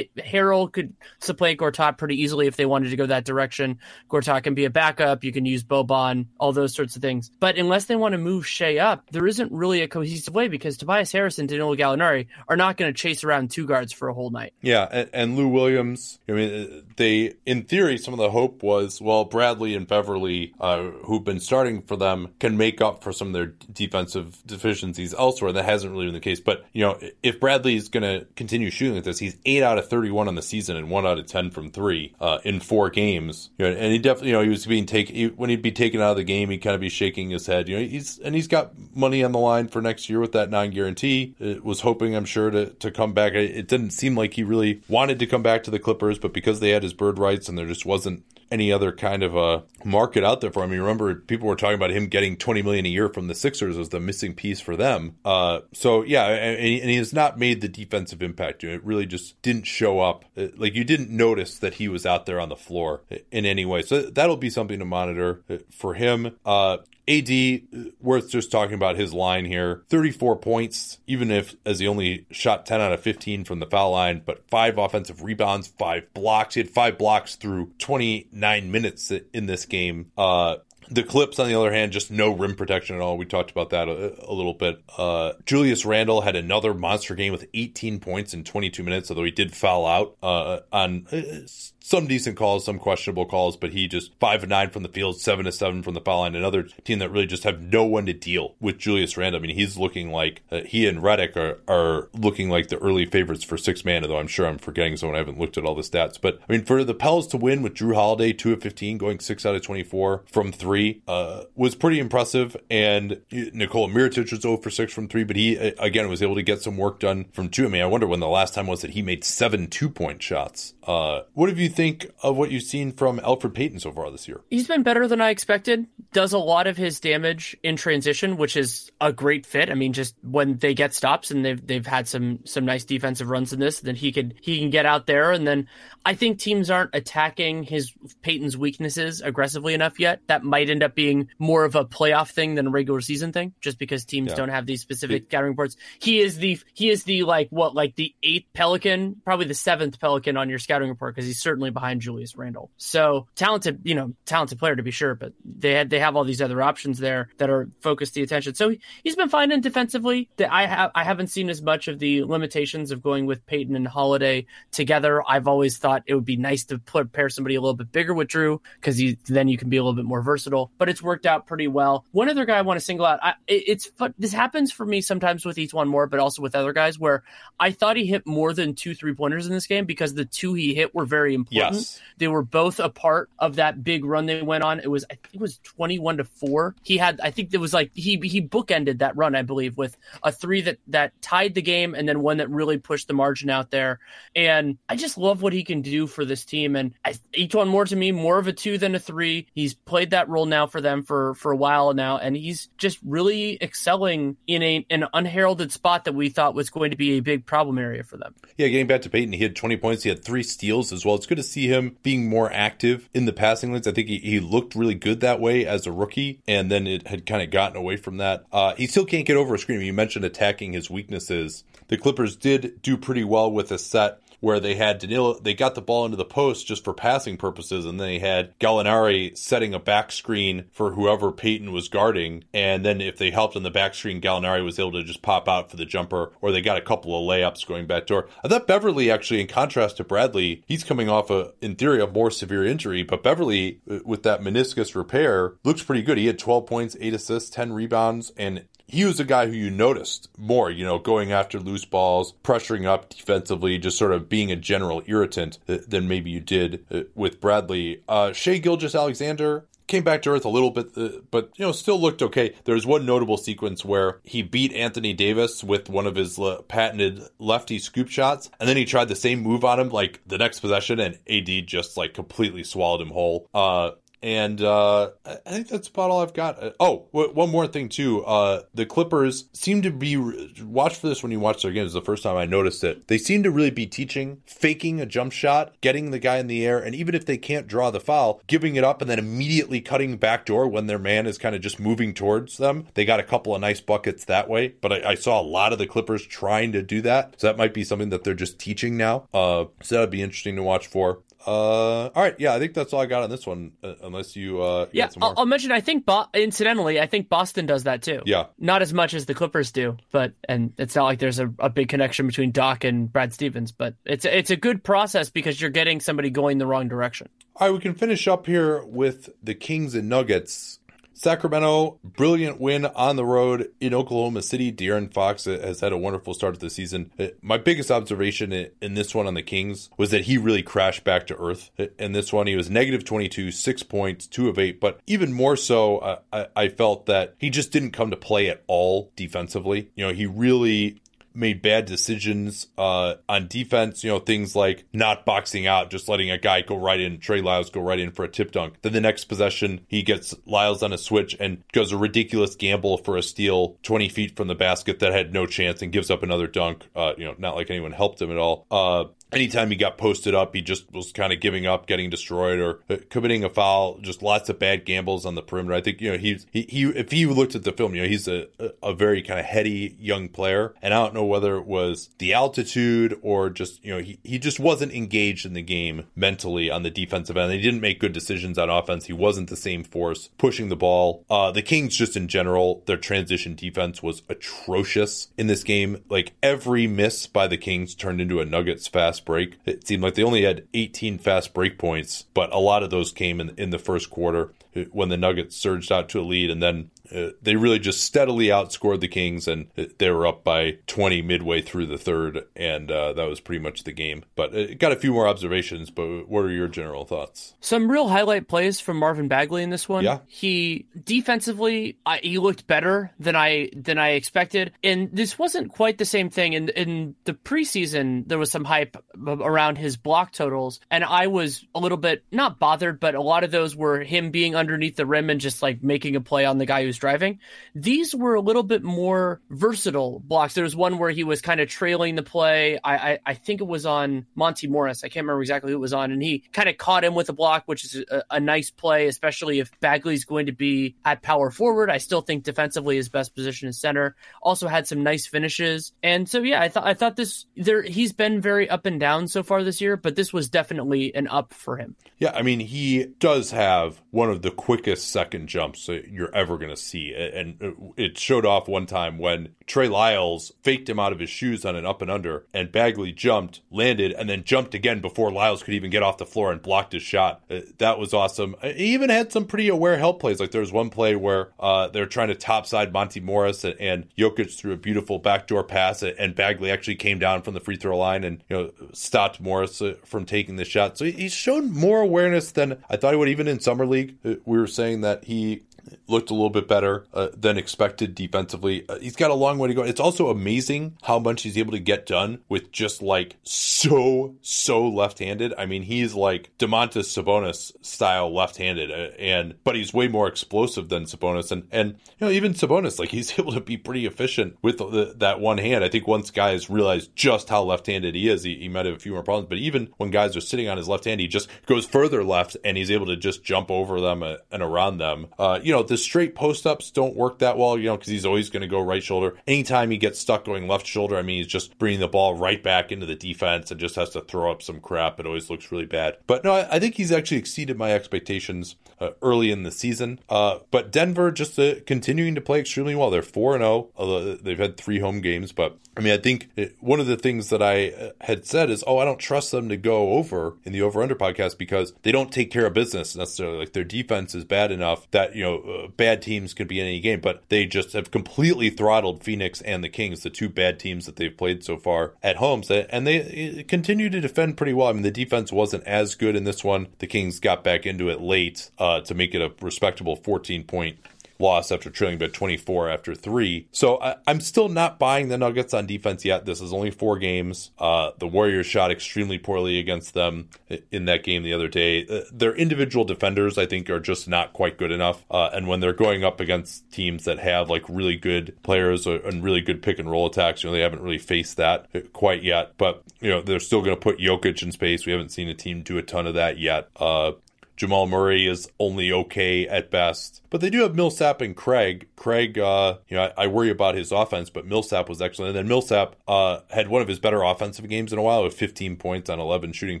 Harrell could supplant Gortat pretty easily if they wanted to go that direction. Gortat can be a backup. You can use Boban, all those sorts of things. But unless they want to move Shai up, there isn't really a cohesive way because Tobias Harris and Danilo Gallinari are not going to chase around two guards for a whole night. Yeah. And, and Lou Williams, I mean, they, in theory, some of the hope was, well, Bradley and Beverley, uh, who've been starting for them, can make up for some of their defensive deficiencies elsewhere. That hasn't really been the case. But, you know, if Bradley is going to continue shooting like this, he's 8 out of 31 on the season and 1 out of 10 from 3 uh, in four games. You know, and he definitely, you know, he was being taken, when he'd be taken out of the game, he'd kind of be shaking his head. You know, he's, and he's got money on the line for next year with that non guarantee. It was hoping, I'm sure, to, to come back. It didn't seem like he really wanted to come back to the Clippers, but because they had his bird rights and there just wasn't any other kind of a market out there for him. Mean, remember people were talking about him getting 20 million a year from the Sixers as the missing piece for them. Uh, so yeah, and, and, he has not made the defensive impact. It really just didn't show up. Like you didn't notice that he was out there on the floor in any way. So that'll be something to monitor for him. Uh, AD, worth just talking about his line here 34 points, even if as he only shot 10 out of 15 from the foul line, but five offensive rebounds, five blocks. He had five blocks through 29 minutes in this game. Uh, the Clips, on the other hand, just no rim protection at all. We talked about that a, a little bit. Uh, Julius Randle had another monster game with 18 points in 22 minutes, although he did foul out uh, on uh, some decent calls, some questionable calls, but he just five and nine from the field, seven to seven from the foul line. Another team that really just have no one to deal with Julius Randle. I mean, he's looking like uh, he and Redick are, are looking like the early favorites for six man, although I'm sure I'm forgetting someone. I haven't looked at all the stats, but I mean, for the Pels to win with Jrue Holiday, two of 15, going six out of 24 from three, uh, was pretty impressive. And Nikola Mirotic was 0 for six from three, but he, uh, again, was able to get some work done from two. I mean, I wonder when the last time was that he made seven two point shots. Uh, what have you think of what you've seen from Elfrid Payton so far this year? He's been better than I expected. Does a lot of his damage in transition, which is a great fit. I mean, just when they get stops and they've they've had some some nice defensive runs in this, then he could he can get out there. And then I think teams aren't attacking his Payton's weaknesses aggressively enough yet. That might end up being more of a playoff thing than a regular season thing, just because teams yeah. don't have these specific scouting reports. He is the he is the like what like the eighth Pelican, probably the seventh Pelican on your scouting report because he's certainly behind Julius Randle. So talented, you know, talented player to be sure, but they had they have all these other options there that are focused the attention. So he's been fine in defensively. I have I haven't seen as much of the limitations of going with Payton and Holiday together. I've always thought it would be nice to put pair somebody a little bit bigger with Jrue because then you can be a little bit more versatile. But it's worked out pretty well. One other guy I want to single out. I, it, it's this happens for me sometimes with E'Twaun Moore, but also with other guys where I thought he hit more than two three pointers in this game because the two he hit were very important. Yes. They were both a part of that big run they went on. It was I think it was 21 to 4. He had I think it was like he he bookended that run I believe with a three that that tied the game and then one that really pushed the margin out there. And I just love what he can do for this team and I, E'Twaun Moore to me more of a 2 than a 3. He's played that role now for them for for a while now and he's just really excelling in a an unheralded spot that we thought was going to be a big problem area for them. Yeah, getting back to Payton, he had 20 points. He had three steals as well. It's good to see him being more active in the passing lanes. I think he, he looked really good that way as a rookie, and then it had kind of gotten away from that. Uh, he still can't get over a screen. You mentioned attacking his weaknesses. The Clippers did do pretty well with a set where they had Danilo, they got the ball into the post just for passing purposes, and then they had Gallinari setting a back screen for whoever Payton was guarding, and then if they helped on the back screen, Gallinari was able to just pop out for the jumper, or they got a couple of layups going back door. I thought Beverley, actually, in contrast to Bradley, he's coming off a, in theory, a more severe injury, but Beverley, uh, with that meniscus repair, looks pretty good. He had 12 points, 8 assists, 10 rebounds, and he was a guy who you noticed more, you know, going after loose balls, pressuring up defensively, just sort of being a general irritant than maybe you did uh, with Bradley. Uh, Shai Gilgeous-Alexander, came back to earth a little bit, uh, but you know, still looked okay. There was one notable sequence where he beat Anthony Davis with one of his uh, patented lefty scoop shots, and then he tried the same move on him like the next possession, and AD just like completely swallowed him whole. Uh, and uh, I think that's about all I've got. Uh, oh, one more thing too. Uh, the Clippers seem to be watch for this when you watch their games. The first time I noticed it, they seem to really be teaching faking a jump shot, getting the guy in the air, and even if they can't draw the foul, giving it up and then immediately cutting back door when their man is kind of just moving towards them. They got a couple of nice buckets that way, but I, I saw a lot of the Clippers trying to do that. So that might be something that they're just teaching now. Uh, so that'd be interesting to watch for. Uh, all right, yeah, I think that's all I got on this one. Uh, unless you, uh, yeah, I'll, I'll, mention. I think, Bo- incidentally, I think Boston does that too. Yeah, not as much as the Clippers do, but and it's not like there's a, a big connection between Doc and Brad Stevens, but it's it's a good process because you're getting somebody going the wrong direction. All right, we can finish up here with the Kings and Nuggets. Sacramento, brilliant win on the road in Oklahoma City. De'Aaron Fox has had a wonderful start to the season. Uh, my biggest observation in this one on the Kings was that he really crashed back to earth. Uh, in this one, he was negative 22, six points, two of eight. But even more so, uh, I, I felt that he just didn't come to play at all defensively. You know, he really made bad decisions uh, on defense. You know, things like not boxing out, just letting a guy go right in, Trey Lyles go right in for a tip dunk. Then the next possession, he gets Lyles on a switch and goes a ridiculous gamble for a steal 20 feet from the basket that had no chance and gives up another dunk. Uh, you know, not like anyone helped him at all. Uh, anytime he got posted up, he just was kind of giving up, getting destroyed, or uh, committing a foul. Just lots of bad gambles on the perimeter. I think you know he's he, he if he looked at the film, you know he's a a very kind of heady young player, and I don't know whether it was the altitude or just you know he he just wasn't engaged in the game mentally on the defensive end. He didn't make good decisions on offense. He wasn't the same force pushing the ball. Uh, the Kings just in general, their transition defense was atrocious in this game. Like every miss by the Kings turned into a Nuggets fast break. It seemed like they only had 18 fast break points, but a lot of those came in in the first quarter when the Nuggets surged out to a lead, and then uh, they really just steadily outscored the Kings, and they were up by 20 midway through the third, and uh, that was pretty much the game. But it got a few more observations. But what are your general thoughts? Some real highlight plays from Marvin Bagley in this one. Yeah, he defensively I, he looked better than I than I expected, and this wasn't quite the same thing. In in the preseason, there was some hype around his block totals, and I was a little bit not bothered, but a lot of those were him being underneath the rim and just like making a play on the guy who's driving. These were a little bit more versatile blocks. There was one where he was kind of trailing the play. I, I, I think it was on Monte Morris. I can't remember exactly who it was on, and he kind of caught him with a block, which is a, a nice play, especially if Bagley's going to be at power forward. I still think defensively his best position is center. Also had some nice finishes, and so yeah, I thought I thought this there he's been very up and down so far this year, but this was definitely an up for him. Yeah, I mean he does have one of the quickest second jumps you're ever going to see. And it showed off one time when Trey Lyles faked him out of his shoes on an up and under, and Bagley jumped, landed, and then jumped again before Lyles could even get off the floor and blocked his shot. Uh, that was awesome. He even had some pretty aware help plays. Like there was one play where uh, they're trying to topside Monte Morris, and, and Jokic threw a beautiful backdoor pass, and Bagley actually came down from the free throw line and you know stopped Morris uh, from taking the shot. So he's shown more awareness than I thought he would. Even in summer league, uh, we were saying that he looked a little bit better uh, than expected defensively. Uh, he's got a long way to go. It's also amazing how much he's able to get done with just like so so left-handed. I mean, he's like Domantas Sabonis style left-handed, uh, and but he's way more explosive than Sabonis, and and you know even Sabonis like he's able to be pretty efficient with the, that one hand. I think once guys realize just how left-handed he is, he, he might have a few more problems. But even when guys are sitting on his left hand, he just goes further left, and he's able to just jump over them uh, and around them. Uh, you know, the straight post ups don't work that well, you know, because he's always going to go right shoulder. Anytime he gets stuck going left shoulder, I mean, he's just bringing the ball right back into the defense and just has to throw up some crap. It always looks really bad. But no, I, I think he's actually exceeded my expectations uh, early in the season. Uh, but Denver just uh, continuing to play extremely well. They're 4 0, although they've had three home games. But I mean, I think it, one of the things that I uh, had said is, oh, I don't trust them to go over in the over under podcast because they don't take care of business necessarily. Like their defense is bad enough that, you know, uh, bad teams could be in any game, but they just have completely throttled Phoenix and the Kings, the two bad teams that they've played so far at home. And they continue to defend pretty well. I mean, the defense wasn't as good in this one. The Kings got back into it late uh, to make it a respectable 14 point loss after trailing by 24 after three. So I, am still not buying the Nuggets on defense yet. This is only four games. Uh, the Warriors shot extremely poorly against them in that game the other day. Uh, their individual defenders, I think, are just not quite good enough. Uh, and when they're going up against teams that have like really good players and really good pick and roll attacks, you know, they haven't really faced that quite yet. But, you know, they're still going to put Jokic in space. We haven't seen a team do a ton of that yet. Uh, Jamal Murray is only okay at best. But they do have Millsap and Craig. Craig, uh, you know, I, I, worry about his offense, but Millsap was excellent. And then Millsap uh, had one of his better offensive games in a while with 15 points on 11 shooting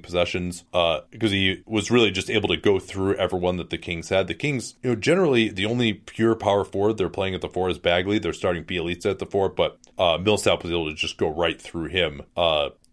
possessions uh, because he was really just able to go through everyone that the Kings had. The Kings, you know, generally the only pure power forward they're playing at the four is Bagley. They're starting Bjelica at the four, but uh, Millsap was able to just go right through him.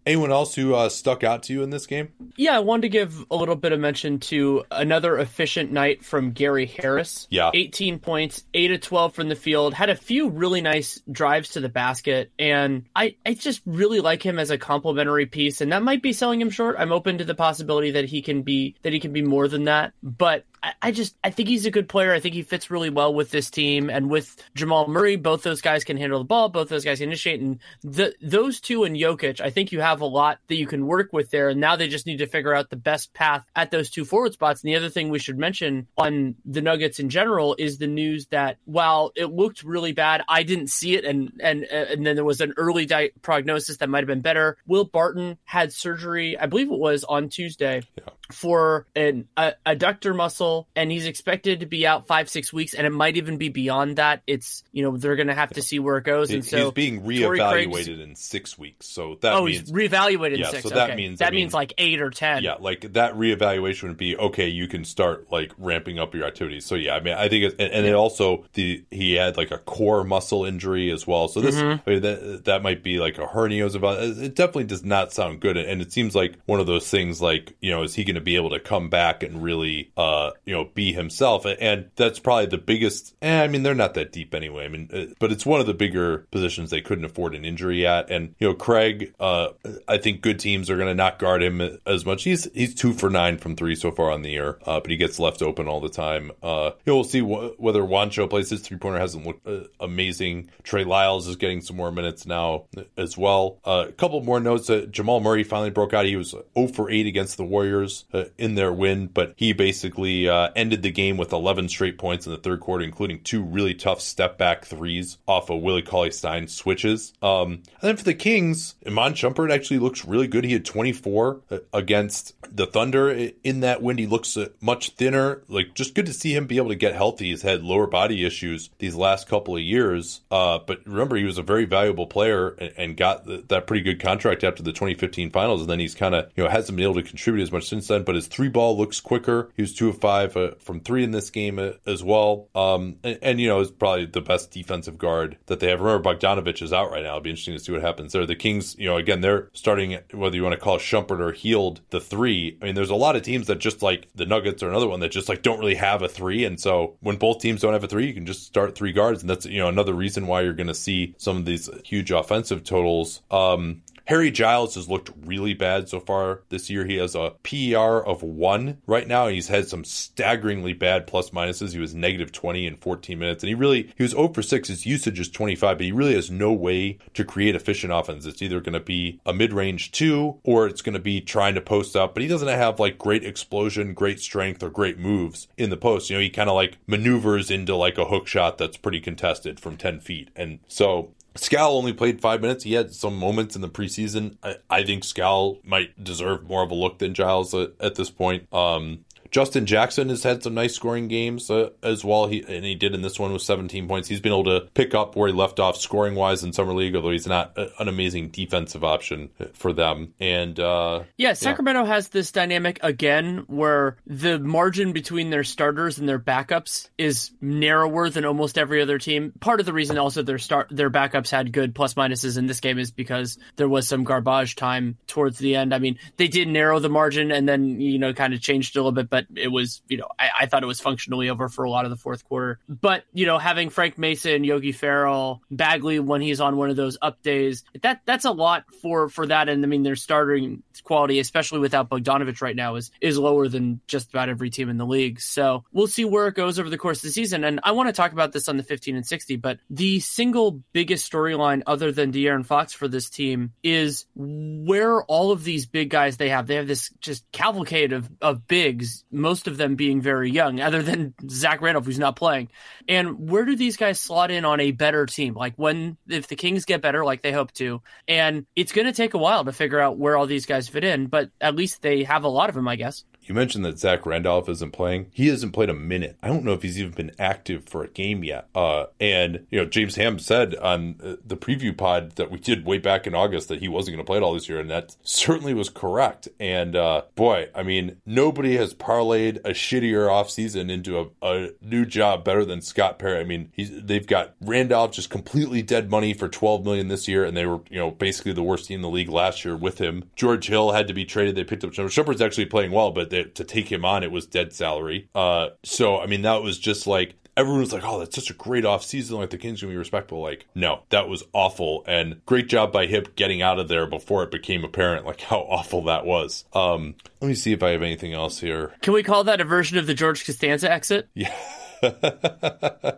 Anyone else who uh, stuck out to you in this game? Yeah, I wanted to give a little bit of mention to another efficient night from Gary Harris. Yeah. 18 points, 8 of 12 from the field, had a few really nice drives to the basket. And I, I just really like him as a complementary piece. And that might be selling him short. I'm open to the possibility that he can be that he can be more than that. But I, I just I think he's a good player. I think he fits really well with this team and with Jamal Murray. Both those guys can handle the ball. Both those guys can initiate. And the those two and Jokic, I think you have a lot that you can work with there. And now they just need to figure out the best path at those two forward spots. And the other thing we should mention on the Nuggets in general is the news that while it looked really bad, I didn't see it, and and and then there was an early di- prognosis that might have been better. Will Barton had surgery, I believe it was on Tuesday. Yeah for an a, adductor muscle and he's expected to be out five six weeks and it might even be beyond that it's you know they're gonna have to see where it goes and so he's being reevaluated in six weeks so that oh means, reevaluated yeah, six so that okay. means that I mean, means like eight or ten yeah like that reevaluation would be okay you can start like ramping up your activities so yeah i mean i think it's, and, and it also the he had like a core muscle injury as well so this mm-hmm. I mean, that, that might be like a hernia it definitely does not sound good and it seems like one of those things like you know is he going to be able to come back back and really, uh, you know, be himself. And that's probably the biggest. Eh, I mean, they're not that deep anyway. I mean, uh, but it's one of the bigger positions they couldn't afford an injury at. And you know, Craig, uh, I think good teams are going to not guard him as much. He's he's two for nine from three so far on the year, uh, but he gets left open all the time. Uh, we'll see wh- whether Juancho plays. His three pointer hasn't looked uh, amazing. Trey Lyles is getting some more minutes now as well. Uh, a couple more notes. Uh, Jamal Murray finally broke out. He was 0 for 8 against the Warriors uh, in their win but he basically ended the game with 11 straight points in the third quarter, including two really tough step back threes off of Willie Cauley Stein switches. Um, and then for the Kings, Iman Shumpert actually looks really good. He had 24 uh, against the Thunder in that win. He looks uh, much thinner. Like just good to see him be able to get healthy. He's had lower body issues these last couple of years, uh, but remember he was a very valuable player and, got that pretty good contract after the 2015 finals. And then he's kind of you know hasn't been able to contribute as much since then. But his three ball looks quicker. He was two of five uh, from three in this game uh, as well. Um, and, and, you know, is probably the best defensive guard that they have. Remember, Bogdanovic is out right now. It'll be interesting to see what happens there. The Kings, you know, again, they're starting, whether you want to call Shumpert or Hield the three. I mean, there's a lot of teams that just like the Nuggets or another one that just like don't really have a three. And so when both teams don't have a three, you can just start three guards. And that's, you know, another reason why you're going to see some of these huge offensive totals. Um, Harry Giles has looked really bad so far this year. He has a PER of one right now, he's had some staggeringly bad plus minuses. He was negative 20 in 14 minutes, and he really he was 0 for 6. His usage is 25, but he really has no way to create efficient offense. It's either going to be a mid range two or it's going to be trying to post up, but he doesn't have like great explosion, great strength, or great moves in the post. You know, he kind of like maneuvers into like a hook shot that's pretty contested from 10 feet. And so Skal only played five minutes. He had some moments in the preseason. I, I think Skal might deserve more of a look than Giles at, at this point. Um, Justin Jackson has had some nice scoring games uh, as well. He and he did in this one with 17 points. He's been able to pick up where he left off scoring wise in summer league, although he's not a, an amazing defensive option for them. And uh, yeah, Sacramento yeah. has this dynamic again where the margin between their starters and their backups is narrower than almost every other team. Part of the reason also their start their backups had good plus minuses in this game is because there was some garbage time towards the end. I mean, they did narrow the margin and then you know kind of changed a little bit, but but it was, you know, I, I, thought it was functionally over for a lot of the fourth quarter. But, you know, having Frank Mason, Yogi Ferrell, Bagley when he's on one of those up days, that that's a lot for for that. And I mean, their starting quality, especially without Bogdanovic right now, is is lower than just about every team in the league. So we'll see where it goes over the course of the season. And I want to talk about this on the 15 and 60, but the single biggest storyline other than De'Aaron Fox for this team is where all of these big guys they have. They have this just cavalcade of, of bigs most of them being very young, other than Zach Randolph, who's not playing. And where do these guys slot in on a better team? Like when, if the Kings get better, like they hope to, and it's going to take a while to figure out where all these guys fit in, but at least they have a lot of them, I guess. You mentioned that Zach Randolph isn't playing. He hasn't played a minute. I don't know if he's even been active for a game yet. Uh, and you know, James Ham said on uh, the preview pod that we did way back in August that he wasn't going to play it all this year, and that certainly was correct. And uh, boy, I mean, nobody has parlayed a shittier offseason into a, a, new job better than Scott Perry. I mean, they've got Randolph just completely dead money for 12 million this year, and they were you know basically the worst team in the league last year with him. George Hill had to be traded. They picked up Shumpert's actually playing well, but they to take him on, it was dead salary. Uh, so I mean, that was just like everyone was like, "Oh, that's such a great off season. Like the Kings gonna be respectable." Like, no, that was awful, and great job by Hip getting out of there before it became apparent like how awful that was. Um, let me see if I have anything else here. Can we call that a version of the George Costanza exit? Yeah.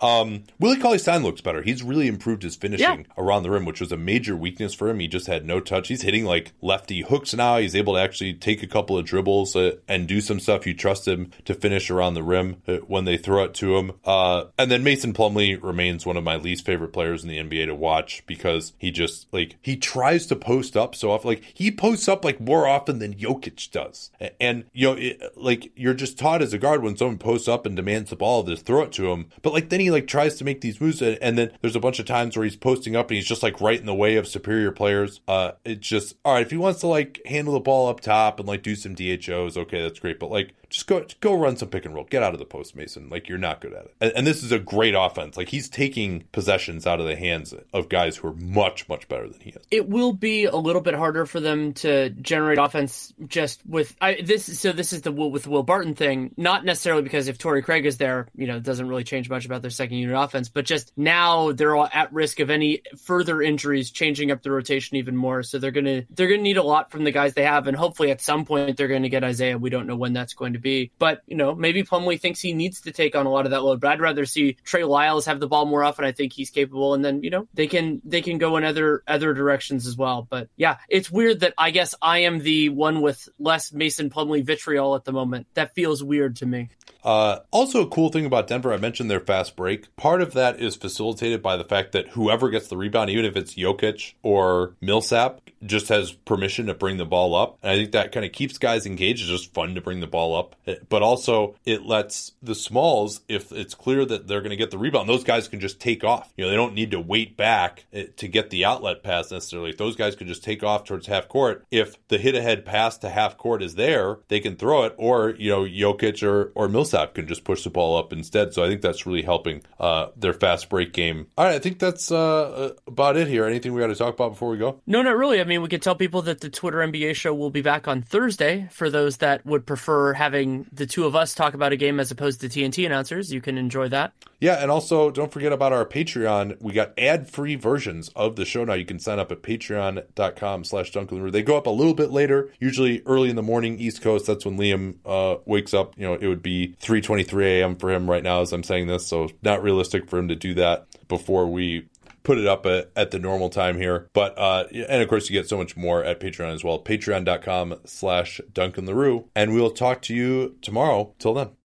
Um, Willie Cauley Stein looks better. He's really improved his finishing yeah. around the rim, which was a major weakness for him. He just had no touch. He's hitting like lefty hooks now. He's able to actually take a couple of dribbles uh, and do some stuff. You trust him to finish around the rim uh, when they throw it to him. Uh, and then Mason Plumlee remains one of my least favorite players in the NBA to watch because he just like he tries to post up so often. Like he posts up like more often than Jokic does. And you know, it, like you're just taught as a guard when someone posts up and demands the ball, to throw it to him. But like then he like tries to make these moves, and then there's a bunch of times where he's posting up and he's just like right in the way of superior players. Uh, it's just all right if he wants to like handle the ball up top and like do some DHOs, okay, that's great. But like just go go run some pick and roll. Get out of the post, Mason. Like you're not good at it. And, and, this is a great offense. Like he's taking possessions out of the hands of guys who are much much better than he is. It will be a little bit harder for them to generate offense just with I, this. So this is the Will with Will Barton thing. Not necessarily because if Torrey Craig is there, you know, it doesn't really change much about their second unit offense. But just now they're all at risk of any further injuries, changing up the rotation even more. So they're gonna they're gonna need a lot from the guys they have, and hopefully at some point they're going to get Isaiah. We don't know when that's going to be. But, you know, maybe Plumlee thinks he needs to take on a lot of that load. But I'd rather see Trey Lyles have the ball more often. I think he's capable. And then, you know, they can they can go in other other directions as well. But yeah, it's weird that I guess I am the one with less Mason Plumlee vitriol at the moment. That feels weird to me. Uh, also, a cool thing about Denver, I mentioned their fast break. Part of that is facilitated by the fact that whoever gets the rebound, even if it's Jokic or Millsap, just has permission to bring the ball up. And I think that kind of keeps guys engaged. It's just fun to bring the ball up. But also, it lets the smalls, if it's clear that they're going to get the rebound, those guys can just take off. You know, they don't need to wait back eh, to get the outlet pass necessarily. Those guys can just take off towards half court. If the hit ahead pass to half court is there, they can throw it, or, you know, Jokic or, or Millsap can just push the ball up instead. So I think that's really helping uh, their fast break game. All right, I think that's uh, about it here. Anything we got to talk about before we go? No, not really. I mean, we could tell people that the Twitter NBA show will be back on Thursday for those that would prefer having having the two of us talk about a game as opposed to TNT announcers. You can enjoy that. Yeah, and also don't forget about our Patreon. We got ad-free versions of the show now. You can sign up at patreon.com slash They go up a little bit later, usually early in the morning, East Coast. That's when Liam uh, wakes up. You know, it would be 3.23 a.m. for him right now as I'm saying this, so not realistic for him to do that before we put it up at, at the normal time here. But uh, and of course you get so much more at Patreon as well. Patreon.com slash Duncan Leroux. And we'll talk to you tomorrow. Till then.